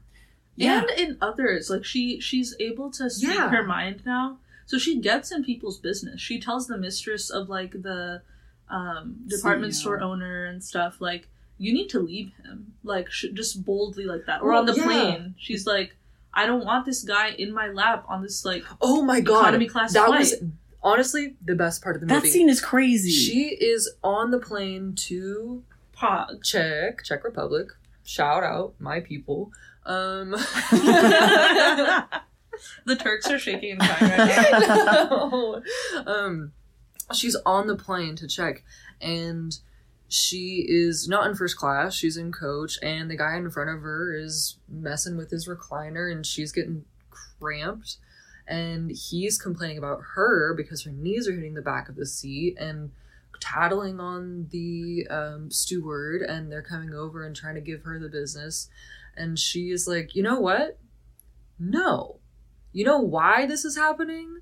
yeah. and in others like she she's able to speak Yeah. her mind now so she gets in people's business she tells the mistress of like the um department CEO. store owner and stuff like you need to leave him like sh- just boldly like that or Well, on the yeah. plane she's like i don't want this guy in my lap on this like Oh my god. Economy class that flight. was honestly the best part of the that movie. That scene is crazy. She is on the plane to pog Czech, Czech Republic. Shout out my people. Um the turks are shaking and crying right now No. Um, she's on the plane to check, and she is not in first class. She's in coach, and the guy in front of her is messing with his recliner, and she's getting cramped. And he's complaining about her because her knees are hitting the back of the seat and tattling on the um, steward, and they're coming over and trying to give her the business. And she is like, you know what? No. You know why this is happening?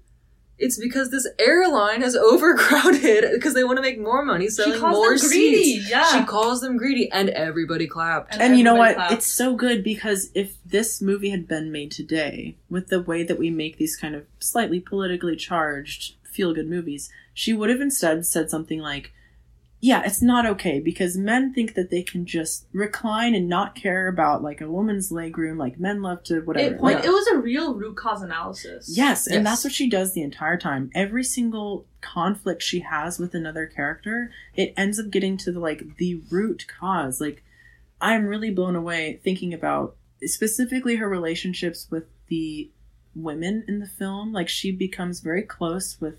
It's because this airline has overcrowded because they want to make more money she selling calls more them greedy seats. yeah She calls them greedy, and everybody clapped. And and you know what? clapped. It's so good because if this movie had been made today, with the way that we make these kind of slightly politically charged feel good movies, she would have instead said something like, Yeah, it's not okay because men think that they can just recline and not care about like a woman's legroom, like men love to whatever. it, point, Like, it was a real root cause analysis Yes, and Yes. that's what she does the entire time. Every single conflict she has with another character, it ends up getting to the like the root cause. Like I'm really blown away thinking about specifically her relationships with the women in the film. Like she becomes very close with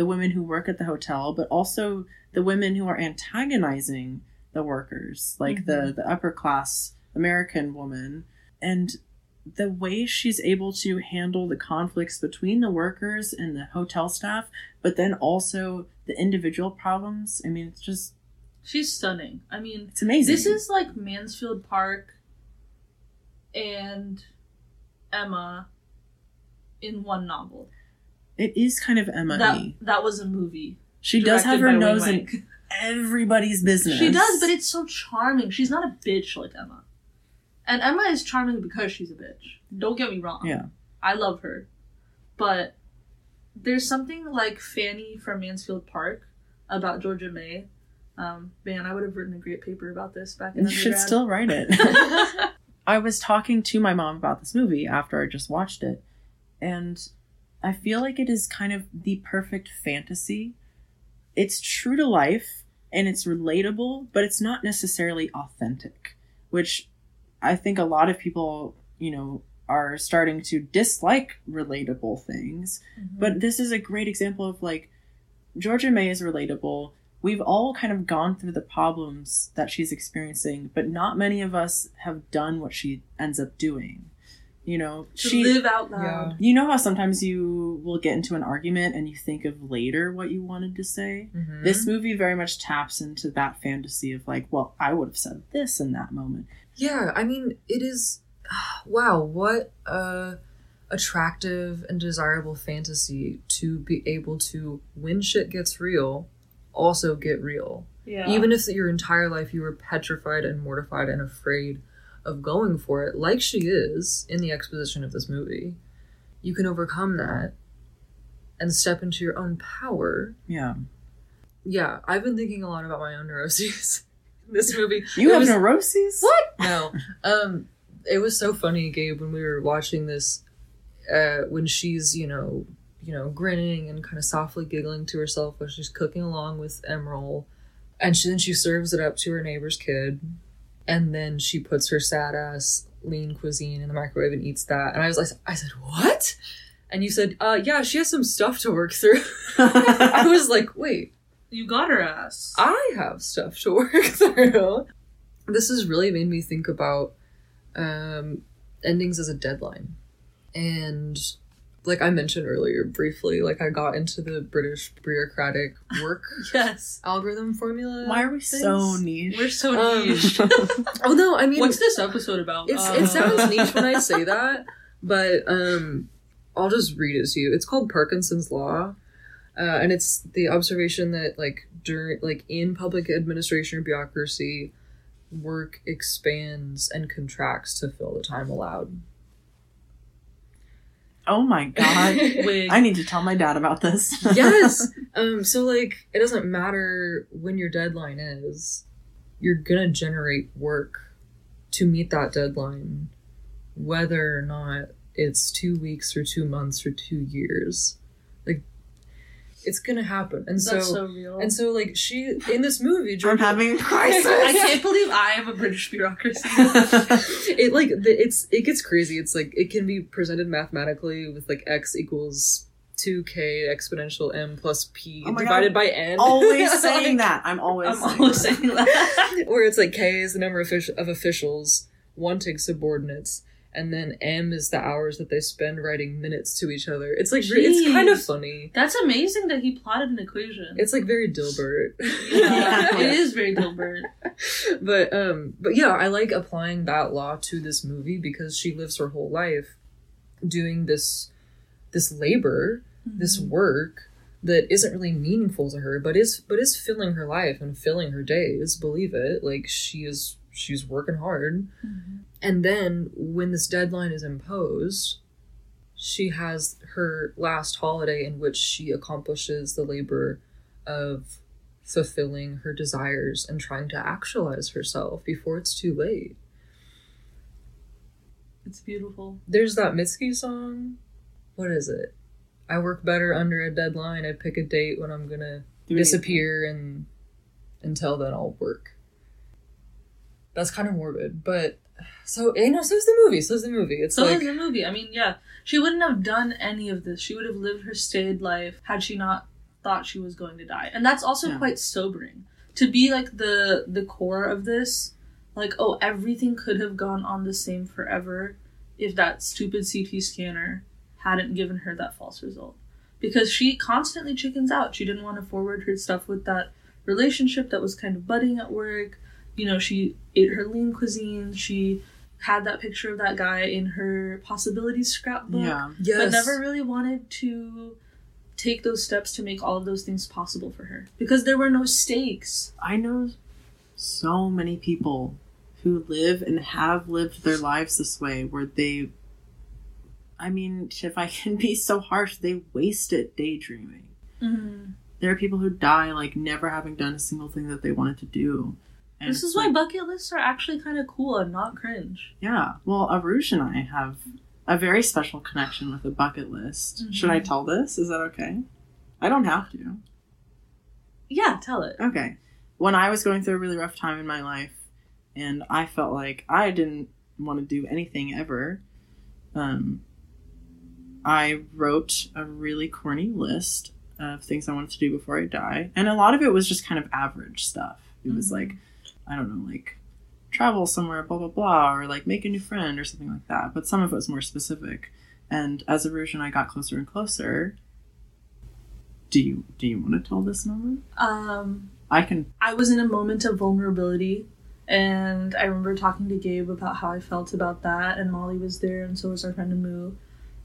the women who work at the hotel, but also the women who are antagonizing the workers, like the mm-hmm. the upper class American woman. And the way she's able to handle the conflicts between the workers and the hotel staff, but then also the individual problems. I mean, it's just she's stunning i mean it's amazing. This is like Mansfield Park and Emma in one novel. It is kind of Emma. That that was a movie. She does have her nose in everybody's business. She does, but it's so charming. She's not a bitch like Emma. And Emma is charming because she's a bitch. Don't get me wrong. Yeah. I love her. But there's something like Fanny from Mansfield Park about Georgia May. Um, man, I would have written a great paper about this back in you should undergrad. still write it. I was talking to my mom about this movie after I just watched it, and I feel like it is kind of the perfect fantasy. It's true to life and it's relatable, but it's not necessarily authentic, which I think a lot of people, you know, are starting to dislike relatable things. Mm-hmm. But this is a great example of like Georgia May is relatable. We've all kind of gone through the problems that she's experiencing, but not many of us have done what she ends up doing. You know, to she live out loud. Yeah. you know how sometimes you will get into an argument and you think of later what you wanted to say? Mhm. This movie very much taps into that fantasy of like, well, I would have said this in that moment. Yeah, I mean, it is. Wow, what a attractive and desirable fantasy to be able to, when shit gets real, also get real. Yeah. Even if your entire life you were petrified and mortified and afraid of going for it, like she is in the exposition of this movie, you can overcome that and step into your own power. Yeah. Yeah, I've been thinking a lot about my own neuroses. In this movie. You It have was- neuroses? What? No. Um, it was so funny, Gabe, when we were watching this. Uh, when she's you know, you know, grinning and kind of softly giggling to herself while she's cooking along with Emeril, and she, then she serves it up to her neighbor's kid, and then she puts her sad ass lean cuisine in the microwave and eats that. And I was like, I said, what? And you said, uh, yeah, she has some stuff to work through. I was like, wait, you got her ass. I have stuff to work through. This has really made me think about um, endings as a deadline. And like I mentioned earlier briefly, like I got into the British bureaucratic work Yes. algorithm formula. Why are we so things. niche? We're so Um, niche. Oh no, I mean What's this episode about? It's Uh, it sounds niche when I say that, but um, I'll just read it to you. It's called Parkinson's law, uh, and it's the observation that like during like in public administration or bureaucracy, work expands and contracts to fill the time allowed. Oh my god. Wig. I need to tell my dad about this. yes. Um. So like, it doesn't matter when your deadline is. You're gonna generate work to meet that deadline, whether or not it's two weeks or two months or two years. Like, it's gonna happen. And so, That's so real. and so, like she in this movie, I'm having a crisis. I can't believe I am a British bureaucracy. it like the, it's it gets crazy. It's like it can be presented mathematically with like x equals. 2k exponential m plus p Oh divided God. by n. always saying Like- that. I'm always I'm saying always that. saying that. where it's like K is the number of, offici- of officials wanting subordinates, and then M is the hours that they spend writing minutes to each other. It's like re- it's kind of funny. That's amazing that he plotted an equation. It's like very Dilbert. yeah, it is very Dilbert. but um, but yeah, I like applying that law to this movie because she lives her whole life doing this this labor, this Mm-hmm. work that isn't really meaningful to her, but is but is filling her life and filling her days. Believe it, like she is she's working hard. Mhm. And then when this deadline is imposed, she has her last holiday in which she accomplishes the labor of fulfilling her desires and trying to actualize herself before it's too late. It's beautiful. There's that Mitski song. What is it? I work better under a deadline. I pick a date when I'm gonna disappear and until then I'll work. That's kind of morbid, but so eh, you know, so's the movie. So's the movie. It's So like is the movie. I mean, yeah, she wouldn't have done any of this. She would have lived her staid life had she not thought she was going to die. And that's also Yeah. quite sobering to be like the the core of this. Like, oh, everything could have gone on the same forever if that stupid CT scanner hadn't given her that false result. Because she constantly chickens out. She didn't want to forward her stuff with that relationship that was kind of budding at work. You know, she ate her lean cuisine. She had that picture of that guy in her possibilities scrapbook, Yeah. yes, but never really wanted to take those steps to make all of those things possible for her because there were no stakes. I know so many people who live and have lived their lives this way where they I mean, if I can be so harsh, they waste it daydreaming. Mm-hmm. There are people who die like never having done a single thing that they wanted to do. And This is why like, bucket lists are actually kind of cool and not cringe. Yeah. Well, Arush and I have a very special connection with a bucket list. Should I tell this? Is that okay? I don't have to. Yeah, tell it. Okay. When I was going through a really rough time in my life and I felt like I didn't want to do anything ever, um, I wrote a really corny list of things I wanted to do before I die. And a lot of it was just kind of average stuff. It was Mhm. like, I don't know, like travel somewhere, blah, blah, blah, or like make a new friend or something like that. But some of it was more specific. And as Arush and I got closer and closer, do you do you want to tell this moment? Um, I can I was in a moment of vulnerability, and I remember talking to Gabe about how I felt about that, and Molly was there, and so was our friend Amu.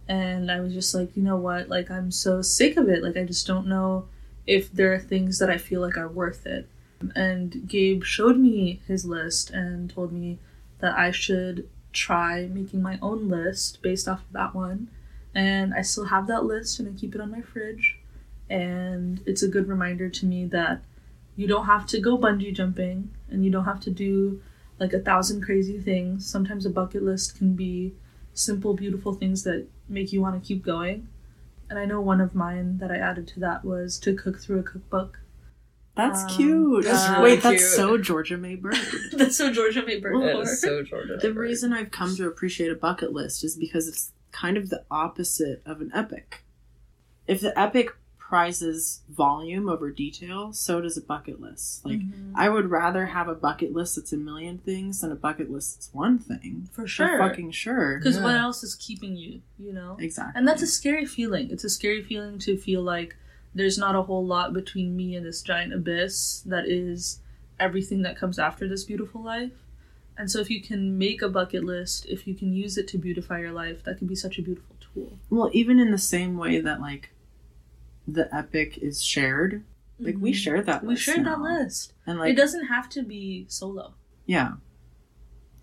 And I was just like, you know what? Like, I'm so sick of it. Like, I just don't know if there are things that I feel like are worth it. And Gabe showed me his list and told me that I should try making my own list based off of that one. And I still have that list and I keep it on my fridge. And it's a good reminder to me that you don't have to go bungee jumping and you don't have to do like a thousand crazy things. Sometimes a bucket list can be simple, beautiful things that make you want to keep going. And I know one of mine that I added to that was to cook through a cookbook. That's Um, cute. That's really Wait, that's so Georgia May Bird. That's so Georgia May Bird. That lore. is so Jordan. the reason I've come to appreciate a bucket list is because it's kind of the opposite of an epic. If the epic prizes volume over detail, so does a bucket list. Like Mhm. I would rather have a bucket list that's a million things than a bucket list that's one thing. for For sure. fucking sure. Because what else is keeping you? You know. Exactly. And that's a scary feeling. It's a scary feeling to feel like there's not a whole lot between me and this giant abyss that is everything that comes after this beautiful life. And so if you can make a bucket list, if you can use it to beautify your life, that can be such a beautiful tool. well, even in the same way that like the epic is shared, like we Mhm. shared that. We list shared that list. and like, it doesn't have to be solo. yeah,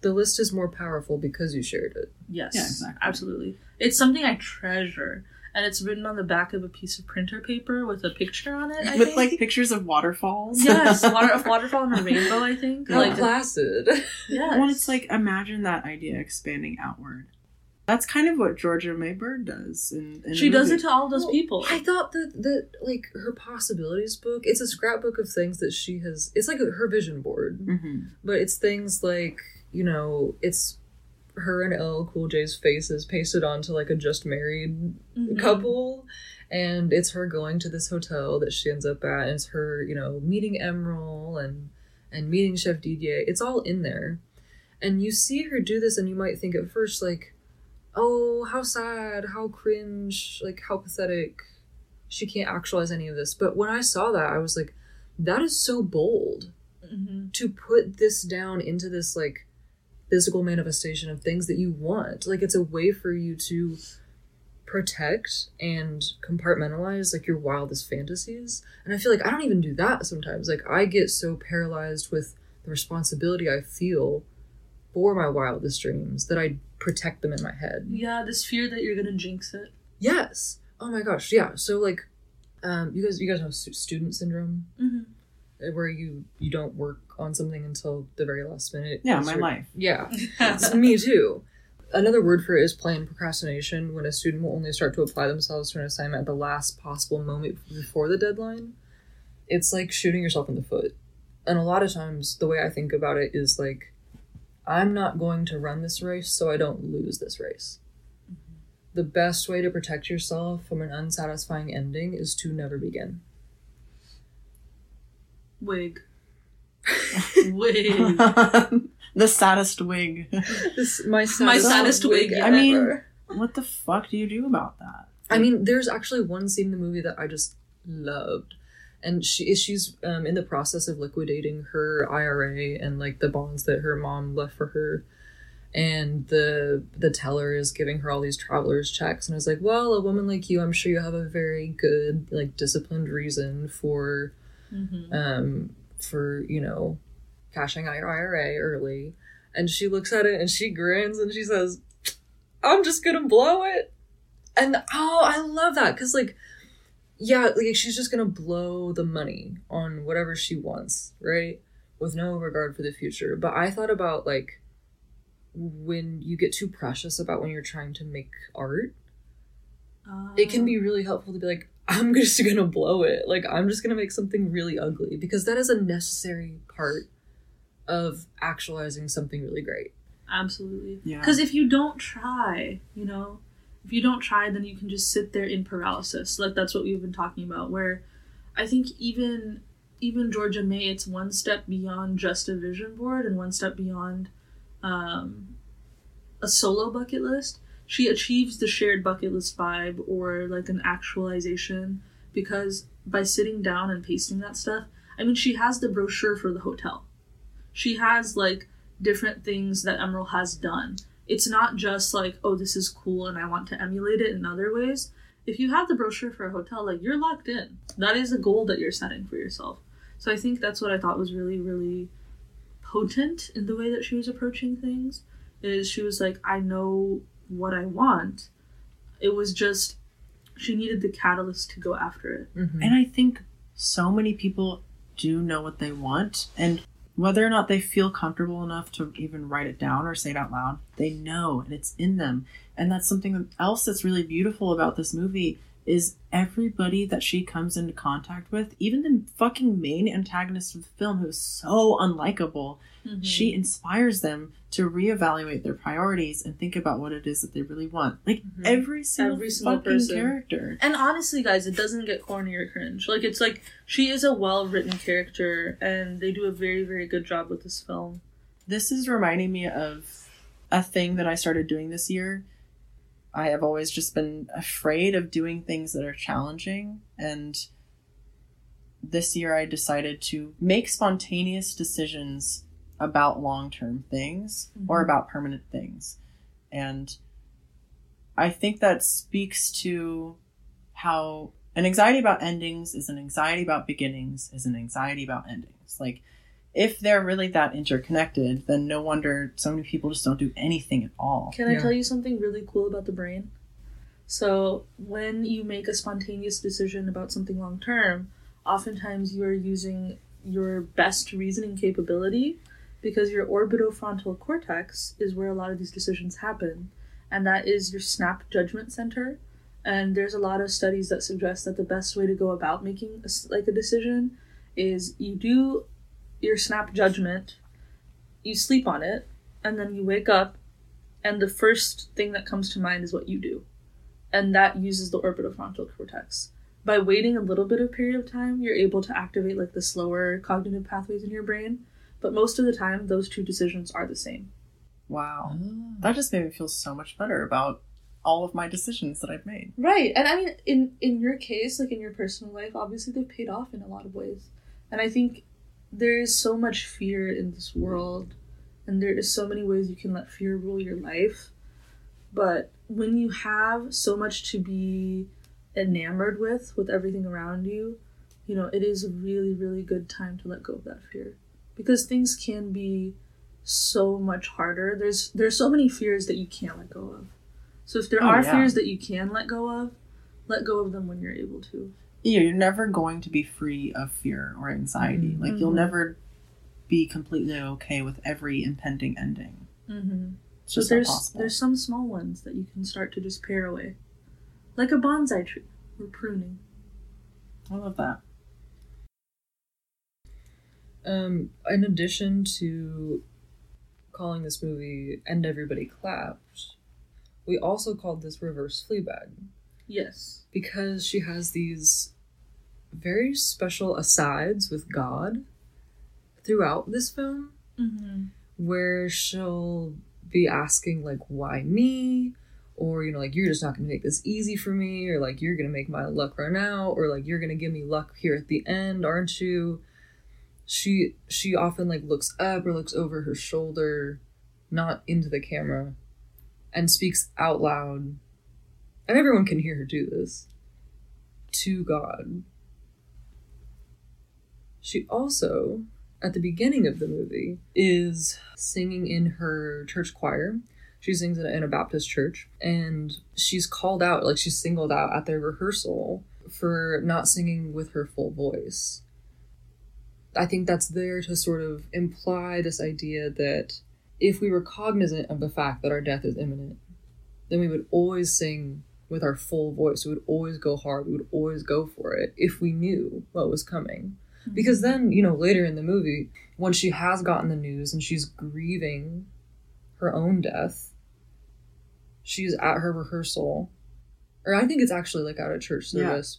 The list is more powerful because you shared it. Yes. Yeah, exactly. Absolutely. It's something I treasure. And it's written on the back of a piece of printer paper with a picture on it. I with think. like pictures of waterfalls. yes, water, a waterfall and a rainbow. I think. How Like, placid. Yeah. Well, it's like imagine that idea expanding outward. That's kind of what Georgia May Byrd does. In, in she does it to all those Well, people. I thought that that like her possibilities book. It's a scrapbook of things that she has. It's like her vision board, Mhm. but it's things like you know, it's her and LL Cool J's faces pasted onto like a just married Mhm. couple, and it's her going to this hotel that she ends up at, and it's her you know meeting Emeril and and meeting Chef Didier. It's all in there, and you see her do this, and you might think at first like oh, how sad, how cringe, like how pathetic. She can't actualize any of this. But when I saw that, I was like, that is so bold Mhm. to put this down into this like physical manifestation of things that you want. Like it's a way for you to protect and compartmentalize like your wildest fantasies. And I feel like I don't even do that sometimes. Like I get so paralyzed with the responsibility I feel for my wildest dreams that I protect them in my head. Yeah, this fear that you're gonna jinx it. Yes. Oh my gosh. Yeah. So like, um, you guys, you guys know student syndrome, Mm-hmm. Where you you don't work on something until the very last minute. Yeah, my life. Yeah. It's me too. Another word for it is plain procrastination, when a student will only start to apply themselves to an assignment at the last possible moment before the deadline. It's like shooting yourself in the foot. And a lot of times, the way I think about it is like, I'm not going to run this race so I don't lose this race. Mm-hmm. The best way to protect yourself from an unsatisfying ending is to never begin. Wig. Wig. the saddest wig. This my My saddest wig I mean- what the fuck do you do about that? I mean, there's actually one scene in the movie that I just loved, and she she's um, in the process of liquidating her IRA and like the bonds that her mom left for her, and the the teller is giving her all these travelers checks, and I was like, well, a woman like you, I'm sure you have a very good like disciplined reason for Mm-hmm. um for you know cashing out your IRA early, and she looks at it and she grins and she says, "I'm just gonna blow it." And oh, I love that because like, yeah, like she's just gonna blow the money on whatever she wants, right? With no regard for the future. But I thought about like when you get too precious about when you're trying to make art, it can be really helpful to be like, I'm just gonna blow it. Like, I'm just gonna make something really ugly because that is a necessary part of actualizing something really great. Absolutely. Yeah. Because if you don't try, you know, if you don't try, then you can just sit there in paralysis. Like that's what we've been talking about. Where I think even even Georgia May, it's one step beyond just a vision board and one step beyond um, a solo bucket list. She achieves the shared bucket list vibe or like an actualization because by sitting down and pasting that stuff, I mean, she has the brochure for the hotel. She has like different things that Emeril has done. It's not just like, oh, this is cool and I want to emulate it in other ways. If you have the brochure for a hotel, like you're locked in. That is a goal that you're setting for yourself. So I think that's what I thought was really, really potent in the way that she was approaching things. Is she was like, I know what I want. It was just she needed the catalyst to go after it. Mm-hmm. And I think so many people do know what they want, and whether or not they feel comfortable enough to even write it down or say it out loud, they know and it's in them. And that's something else that's really beautiful about this movie is everybody that she comes into contact with, even the fucking main antagonist of the film, who's so unlikable, Mm-hmm. she inspires them to reevaluate their priorities and think about what it is that they really want. Like Mhm. every single, Every single fucking person. character. And honestly, guys, it doesn't get corny or cringe. Like it's like she is a well written character, and they do a very very good job with this film. This is reminding me of a thing that I started doing this year. I have always just been afraid of doing things that are challenging and this year I decided to make spontaneous decisions about long-term things or Mhm. about permanent things. And I think that speaks to how an anxiety about endings is an anxiety about beginnings is an anxiety about endings. Like if they're really that interconnected, then no wonder so many people just don't do anything at all. Can I Yeah. tell you something really cool about the brain? So, when you make a spontaneous decision about something long term, oftentimes you are using your best reasoning capability because your orbitofrontal cortex is where a lot of these decisions happen, and that is your snap judgment center. And there's a lot of studies that suggest that the best way to go about making a, like a decision is you do your snap judgment, you sleep on it, and then you wake up and the first thing that comes to mind is what you do. And that uses the orbitofrontal cortex. By waiting a little bit of period of time you're able to activate like the slower cognitive pathways in your brain but most of the time those two decisions are the same. Wow. Ah. That just made me feel so much better about all of my decisions that I've made. right and i mean in in your case like in your personal life obviously they've paid off in a lot of ways. And i think there is so much fear in this world and there is so many ways you can let fear rule your life. But when you have so much to be enamored with with everything around you you know it is a really really good time to let go of that fear because things can be so much harder there's there's so many fears that you can't let go of so if there Oh, are yeah. fears that you can let go of let go of them when you're able to Yeah, you're never going to be free of fear or anxiety. Mhm. Like you'll Mhm. never be completely okay with every impending ending. mm-hmm. So there's there's some small ones that you can start to just pare away, like a bonsai tree or pruning. I love that. Um, in addition to calling this movie "And Everybody Clapped," we also called this "Reverse Fleabag" Yes. because she has these very special asides with God throughout this film, Mm-hmm. where she'll be asking like, "Why me?" Or you know, like you're just not gonna make this easy for me, or like you're gonna make my luck run out, or like you're gonna give me luck here at the end, aren't you? She she often like looks up or looks over her shoulder not into the camera and speaks out loud. And everyone can hear her do this. To god. She also at the beginning of the movie is singing in her church choir. She sings in a, baptist church. And she's called out like she's singled out at their rehearsal for not singing with her full voice I think that's there to sort of imply this idea that if we were cognizant of the fact that our death is imminent, then we would always sing with our full voice. We would always go hard. We would always go for it if we knew what was coming. Hmm. Because then, you know, later in the movie, when she has gotten the news and she's grieving her own death, she's at her rehearsal, or I think it's actually like at a church Yeah. service,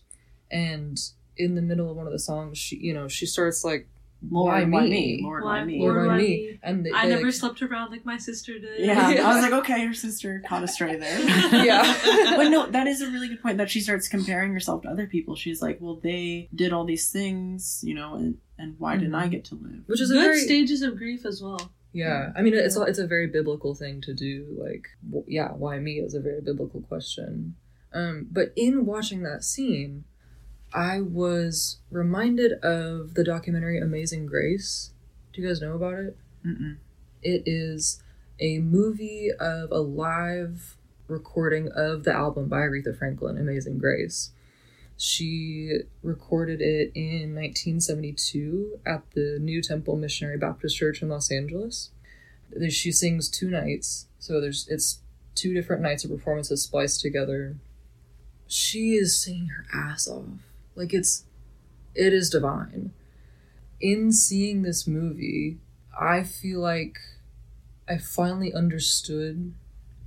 and in the middle of one of the songs, she, you know, she starts like, Lord, Why why me? me? Lord, why Why- me? Lord, Lord, why why me? me? And they, I they, never like, slept around like my sister did. Yeah. Yeah. I was like, okay, your sister caught astray there. Yeah. but no, that is a really good point that she starts comparing herself to other people. She's like, well, they did all these things, you know, and, and why didn't I Mhm. get to live? which is a Good very stages of grief as well. Yeah, I mean, it's Yeah. a, it's a very biblical thing to do. Like, w- yeah, why me is a very biblical question. Um, but in watching that scene, I was reminded of the documentary Amazing Grace. Do you guys know about it? Mm-mm. It is a movie of a live recording of the album by Aretha Franklin, Amazing Grace. She recorded it in 1972 at the New Temple Missionary Baptist Church in Los Angeles. She sings two nights, so there's it's two different nights of performances spliced together. she is singing her ass off. Like it's it is divine. In seeing this movie, I feel like I finally understood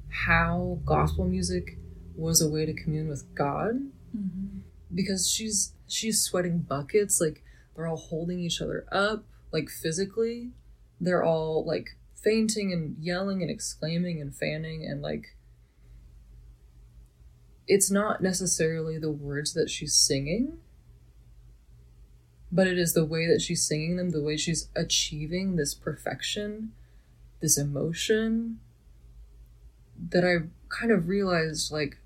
how gospel music was a way to commune with God. Mm-hmm. Because she's she's sweating buckets like they're all holding each other up like physically. They're all like fainting and yelling and exclaiming and fanning and like it's not necessarily the words that she's singing but it is the way that she's singing them the way she's achieving this perfection this emotion that i kind of realized like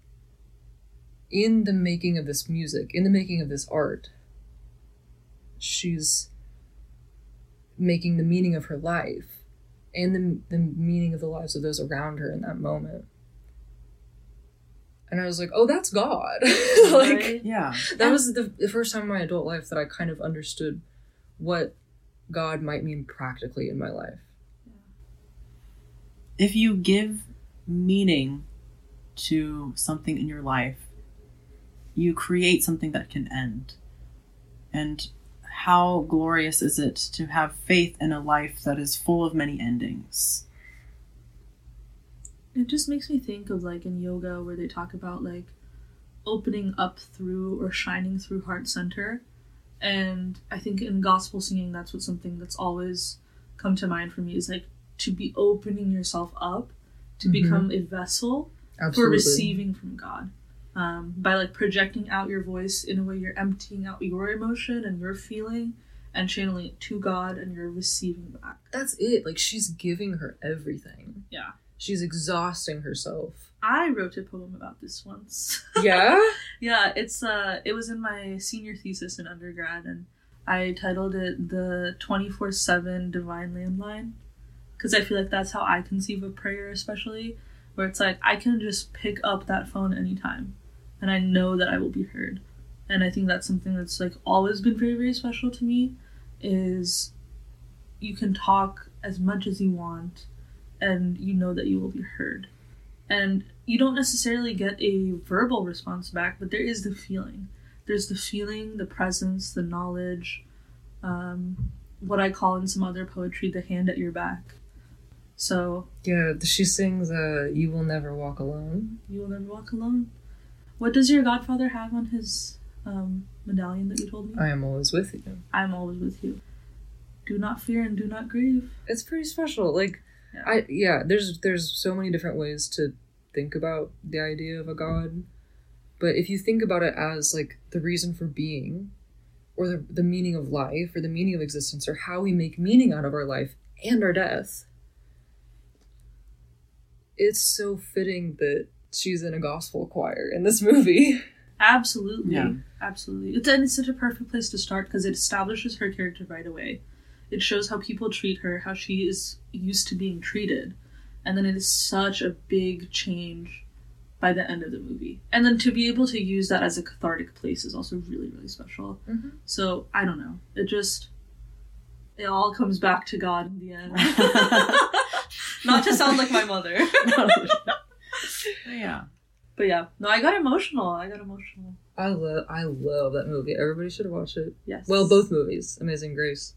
in the making of this music, in the making of this art, she's making the meaning of her life and the, the meaning of the lives of those around her in that moment. And I was like, oh, that's God. like? Yeah. that was the, the first time in my adult life that I kind of understood what God might mean practically in my life. If you give meaning to something in your life, you create something that can end. And how glorious is it to have faith in a life that is full of many endings? It just makes me think of like in yoga where they talk about like opening up through or shining through heart center. And I think in gospel singing, that's what something that's always come to mind for me is like to be opening yourself up to Mhm. become a vessel Absolutely. for receiving from God. Um, by like projecting out your voice in a way you're emptying out your emotion and your feeling and channeling it to God and you're receiving back. That's it. Like, she's giving her everything. Yeah. She's exhausting herself. I wrote a poem about this once. Yeah? Yeah, it's uh it was in my senior thesis in undergrad and I titled it the 24/7 divine landline cuz I feel like that's how I conceive of prayer especially where it's like I can just pick up that phone anytime and I know that I will be heard. And I think that's something that's like always been very very special to me is you can talk as much as you want and you know that you will be heard. And you don't necessarily get a verbal response back, but there is the feeling. There's the feeling, the presence, the knowledge, um, what I call in some other poetry the hand at your back. So Yeah, she sings uh, You Will Never Walk Alone. you will never walk alone. What does your godfather have on his um, medallion that you told me? I am always with you. I'm always with you. Do not fear and do not grieve. It's pretty special. Like Yeah. I yeah, there's there's so many different ways to think about the idea of a god. But if you think about it as like the reason for being or the, the meaning of life or the meaning of existence or how we make meaning out of our life and our death, it's so fitting that she's in a gospel choir in this movie. Absolutely. Yeah. Absolutely. It's, and it's such a perfect place to start because it establishes her character right away. It shows how people treat her, how she is used to being treated. And then it is such a big change by the end of the movie. And then to be able to use that as a cathartic place is also really, really special. Mhm. So I don't know. It just, it all comes back to God in the end. Not to sound like my mother. yeah. but yeah, no, I got emotional. I got emotional. I love I love that movie. Everybody should watch it. Yes. Well, both movies, Amazing Grace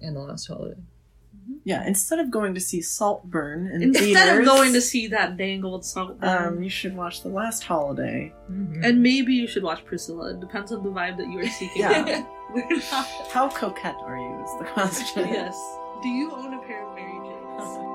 and The Last Holiday. Yeah. Instead of going to see Saltburn in Instead theaters, of going to see that dangled salt, um, you should watch The Last Holiday. and maybe you should watch Priscilla. It depends on the vibe that you are seeking. Yeah. How coquette are you? Is the question. yes. Do you own a pair of Mary Janes?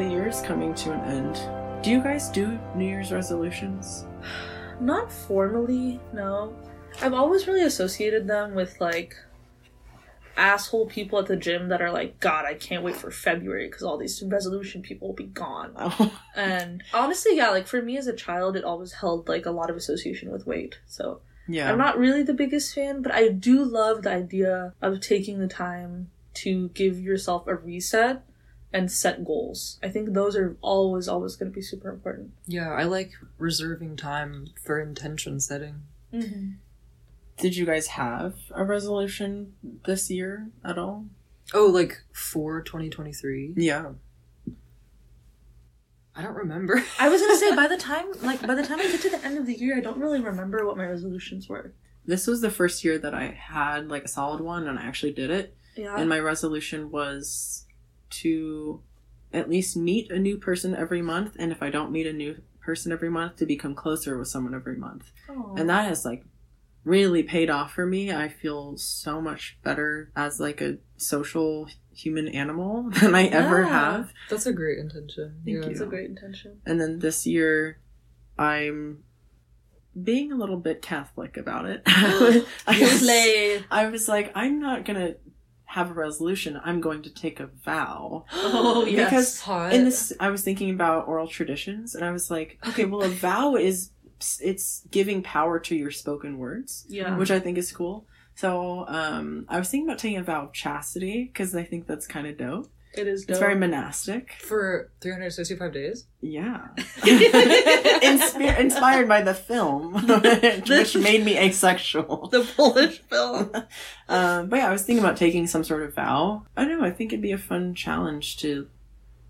the year is coming to an end. Do you guys do New Year's resolutions? Not formally, no. I've always really associated them with like asshole people at the gym that are like, God, I can't wait for February because all these resolution people will be gone. Oh, And honestly, yeah, like for me as a child, it always held like a lot of association with weight. So yeah. I'm not really the biggest fan, but I do love the idea of taking the time to give yourself a reset and set goals. I think those are always, always going to be super important. Yeah, I like reserving time for intention setting. Mm-hmm. Did you guys have a resolution this year at all? Oh, like for 2023? Yeah. I don't remember. I was gonna say by the time, like by the time I get to the end of the year, I don't really remember what my resolutions were. This was the first year that I had like a solid one and I actually did it. Yeah. And my resolution was to at least meet a new person every month and if I don't meet a new person every month to become closer with someone every month. Aw. And that has like really paid off for me. I feel so much better as like a social human animal than I ever have. That's a great intention. Thank yeah. you. It's a great intention. And then this year, I'm being a little bit Catholic about it. I, was, I was like, I'm not gonna have a resolution. I'm going to take a vow. Oh yes. Because Hot. in this, I was thinking about oral traditions, and I was like, okay, well, a vow is it's giving power to your spoken words, yeah. which I think is cool. So, um, I was thinking about taking a vow of chastity because I think that's kind of dope. It is. It's very monastic. for 365 days? Yeah. Inspi- inspired by the film, which made me asexual. the Polish film. Um, but yeah, I was thinking about taking some sort of vow. I don't know. I think it'd be a fun challenge to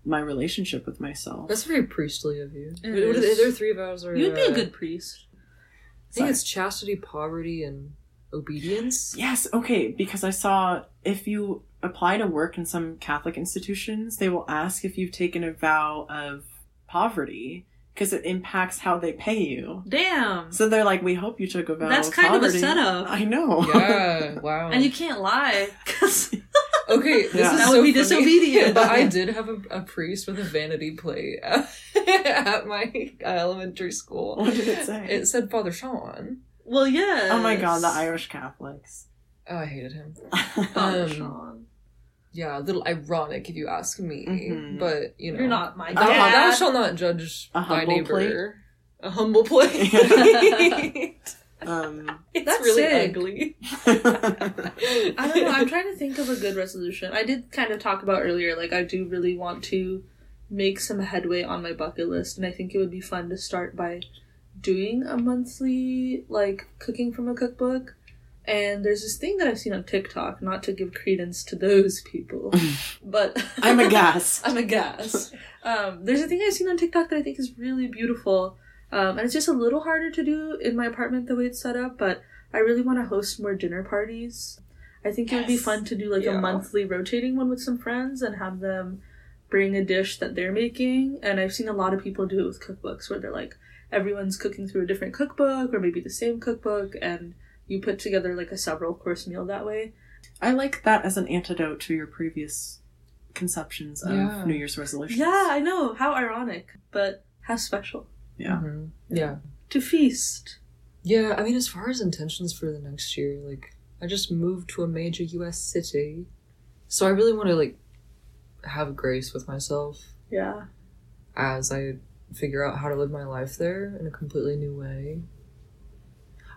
my relationship with myself. That's very priestly of you. It What- what are is. there three vows? Or, You'd be a uh, good priest. I think it's chastity, poverty, and obedience. Yes, okay, because I saw if you apply to work in some Catholic institutions, they will ask if you've taken a vow of poverty because it impacts how they pay you. Damn. So they're like, "We hope you took a vow." That's of kind of a poverty." setup. I know. Yeah, wow. And you can't lie because Okay, this Yeah. is That so would be funny, disobedient. but I did have a, a priest with a vanity plate at my elementary school. what did it say? It said Father Sean. well, yeah. oh my god, the Irish Catholics. Oh, I hated him. Oh, Um, Sean. Yeah, a little ironic if you ask me, Mhm. but you know, You're not my dad. thou shall not judge thy humble neighbor. A humble plate. um, it's That's really sick. ugly. I don't know. I'm trying to think of a good resolution. I did kind of talk about earlier, like I do really want to make some headway on my bucket list, and I think it would be fun to start by doing a monthly like cooking from a cookbook. And there's this thing that I've seen on TikTok, not to give credence to those people, but I'm a gas. I'm a gas. Um, there's a thing I've seen on TikTok that I think is really beautiful, um, and it's just a little harder to do in my apartment the way it's set up. But I really want to host more dinner parties. I think it would be fun to do like Yeah. a monthly rotating one with some friends and have them bring a dish that they're making. And I've seen a lot of people do it with cookbooks where they're like everyone's cooking through a different cookbook or maybe the same cookbook, and you put together like a several course meal that way. I like that as an antidote to your previous conceptions of Yeah. New Year's resolutions. Yeah, I know how ironic, but how special Yeah. Mhm. Yeah. to feast. Yeah, I mean, as far as intentions for the next year, like, I just moved to a major U.S. city, so I really want to like have grace with myself Yeah. as I figure out how to live my life there in a completely new way.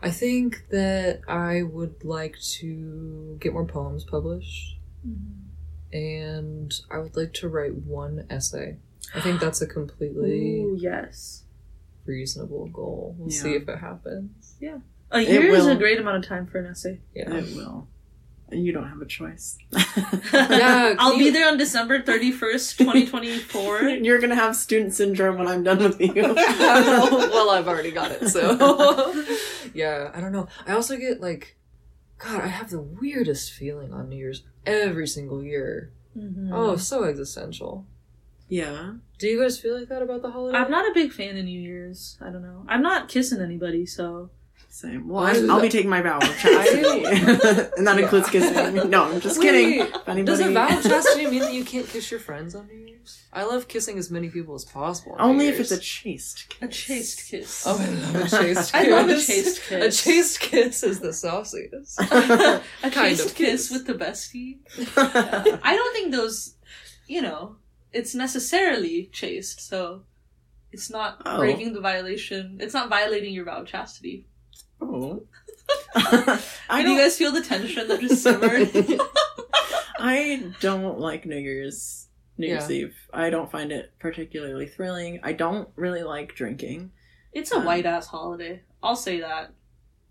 I think that I would like to get more poems published, mm-hmm. and I would like to write one essay. I think that's a completely Ooh, yes. reasonable goal. We'll Yeah. see if it happens. Yeah. A year is a great amount of time for an essay. Yeah. It will. And you don't have a choice. Yeah, I'll can be there on December 31st, 2024. You're gonna have student syndrome when I'm done with you. well, I've already got it, so yeah. I don't know. I also get like, God, I have the weirdest feeling on New Year's every single year. Mhm. Oh, so existential. yeah. Do you guys feel like that about the holiday? I'm not a big fan of New Year's. I don't know. I'm not kissing anybody, so. Same. Well, I- I'm, I'll be taking my vow of chastity, and that includes kissing. No, I'm just kidding. Wait, If anybody... Does a vow of chastity mean that you can't kiss your friends on New Year's? I love kissing as many people as possible. on Only New if it's a Year's. chaste kiss. A chaste kiss. Oh, I love a chaste kiss. I love a chaste kiss. A kiss. chaste kiss is the sauciest. a kind chaste of kiss kiss. with the bestie. I don't think those, you know, it's necessarily chaste, so it's not Oh. breaking the violation. It's not violating your vow of chastity. Oh. I Did you guys feel the tension that just simmered? I don't like New Year's New Year's Yeah. Eve. I don't find it particularly thrilling. I don't really like drinking. It's a Um, white ass holiday. I'll say that.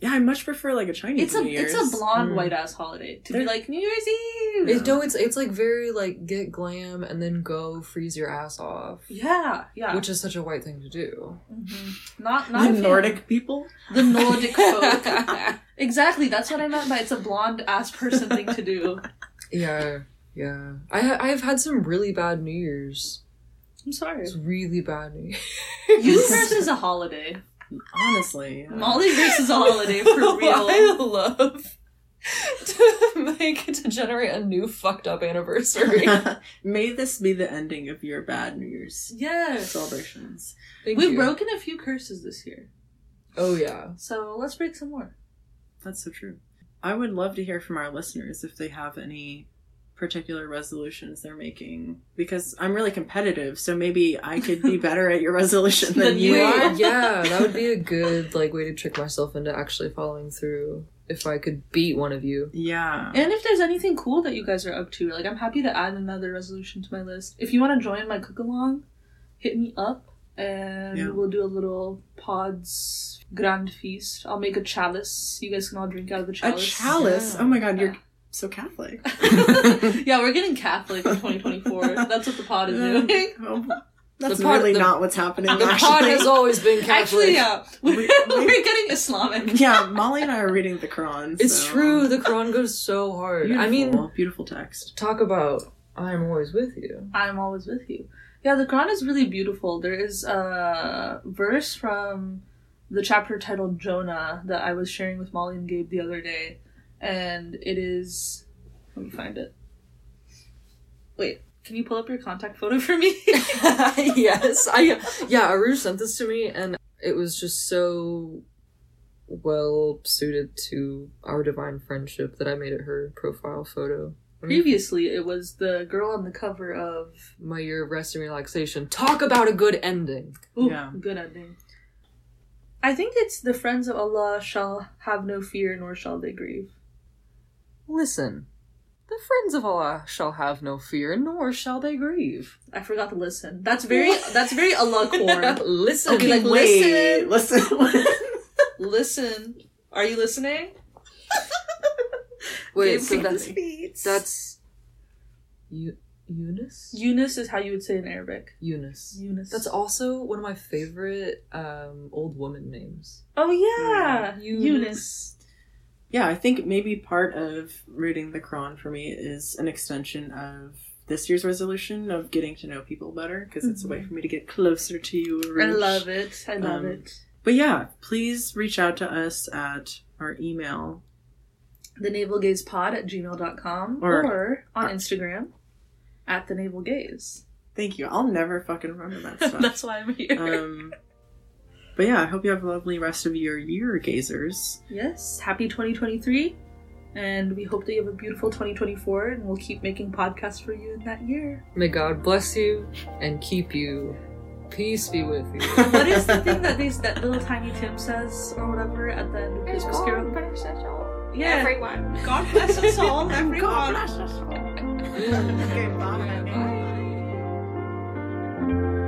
Yeah, I much prefer like a Chinese It's a New Year's. it's a blonde Mm. white ass holiday to be like New Year's Eve. It, no, it's it's like very like get glam and then go freeze your ass off, yeah, yeah. which is such a white thing to do. Mhm. not not a the fan. Nordic people. the Nordic folk. exactly, that's what I meant by it's a blonde ass person thing to do. Yeah, yeah. I I've had some really bad New Years. I'm sorry. It's really bad New Years. New Year's is a holiday. Honestly, yeah. Mollyverse is a holiday for real. I love to make to generate a new fucked up anniversary. May this be the ending of your bad New Year's Yes. celebrations. Thank We've you. broken a few curses this year. Oh yeah. So let's break some more. That's so true. I would love to hear from our listeners if they have any particular resolutions they're making because I'm really competitive, so maybe I could be better at your resolution than Than you you are. are. yeah, that would be a good like way to trick myself into actually following through. If I could beat one of you. Yeah. And if there's anything cool that you guys are up to, like I'm happy to add another resolution to my list. If you want to join my cook along, hit me up and Yeah. we'll do a little pods grand feast. I'll make a chalice. You guys can all drink out of the chalice. A chalice. chalice. Yeah. Oh my god, you're Yeah. So Catholic. yeah, we're getting Catholic in 2024. That's what the pod is doing. That's pod- really the- not what's happening. The actually. pod has always been Catholic. Actually, yeah, we're, We- we- getting Islamic. yeah, Molly and I are reading the Quran. It's so- true. The Quran goes so hard. I mean, Beautiful, beautiful text. talk about I'm always with you. I'm always with you. Yeah, the Quran is really beautiful. There is a verse from the chapter titled Jonah that I was sharing with Molly and Gabe the other day, and it is. Let me find it. Wait, can you pull up your contact photo for me? yes, I yeah. Aru sent this to me, and it was just so well suited to our divine friendship that I made it her profile photo. Mm. Previously, it was the girl on the cover of. My year of rest and relaxation. Talk about a good ending. Ooh, Yeah. good ending. I think it's the friends of Allah shall have no fear, nor shall they grieve. Listen, the friends of Allah shall have no fear, nor shall they grieve. I forgot to listen. That's very. that's very Allah core. Listen, Okay, like, Wait, listen. Listen. Are you listening? wait, so that's speeds. that's Eu- Eunice. Eunice is how you would say in Arabic. Eunice. Eunice. That's also one of my favorite um, old woman names. Oh yeah, Yeah. Eunice. Yeah, I think maybe part of reading the Quran for me is an extension of this year's resolution of getting to know people better because it's a way for me to get closer to you. I love it. I love Um, it. But yeah, please reach out to us at our email. The Navel Gaze Pod at gmail.com Or- or, on Instagram at the Navel Gaze. Thank you. I'll never fucking remember that stuff. That's why I'm here. um, but yeah, I hope you have a lovely rest of your year, gazers. yes, happy 2023. And we hope that you have a beautiful 2024 and we'll keep making podcasts for you in that year. May God bless you and keep you. Peace be with you. What is the thing that they, that little tiny Tim says or whatever at the end of Christmas Carol? Yeah. Everyone. God bless us all, everyone. God bless us all. okay, bye. Bye.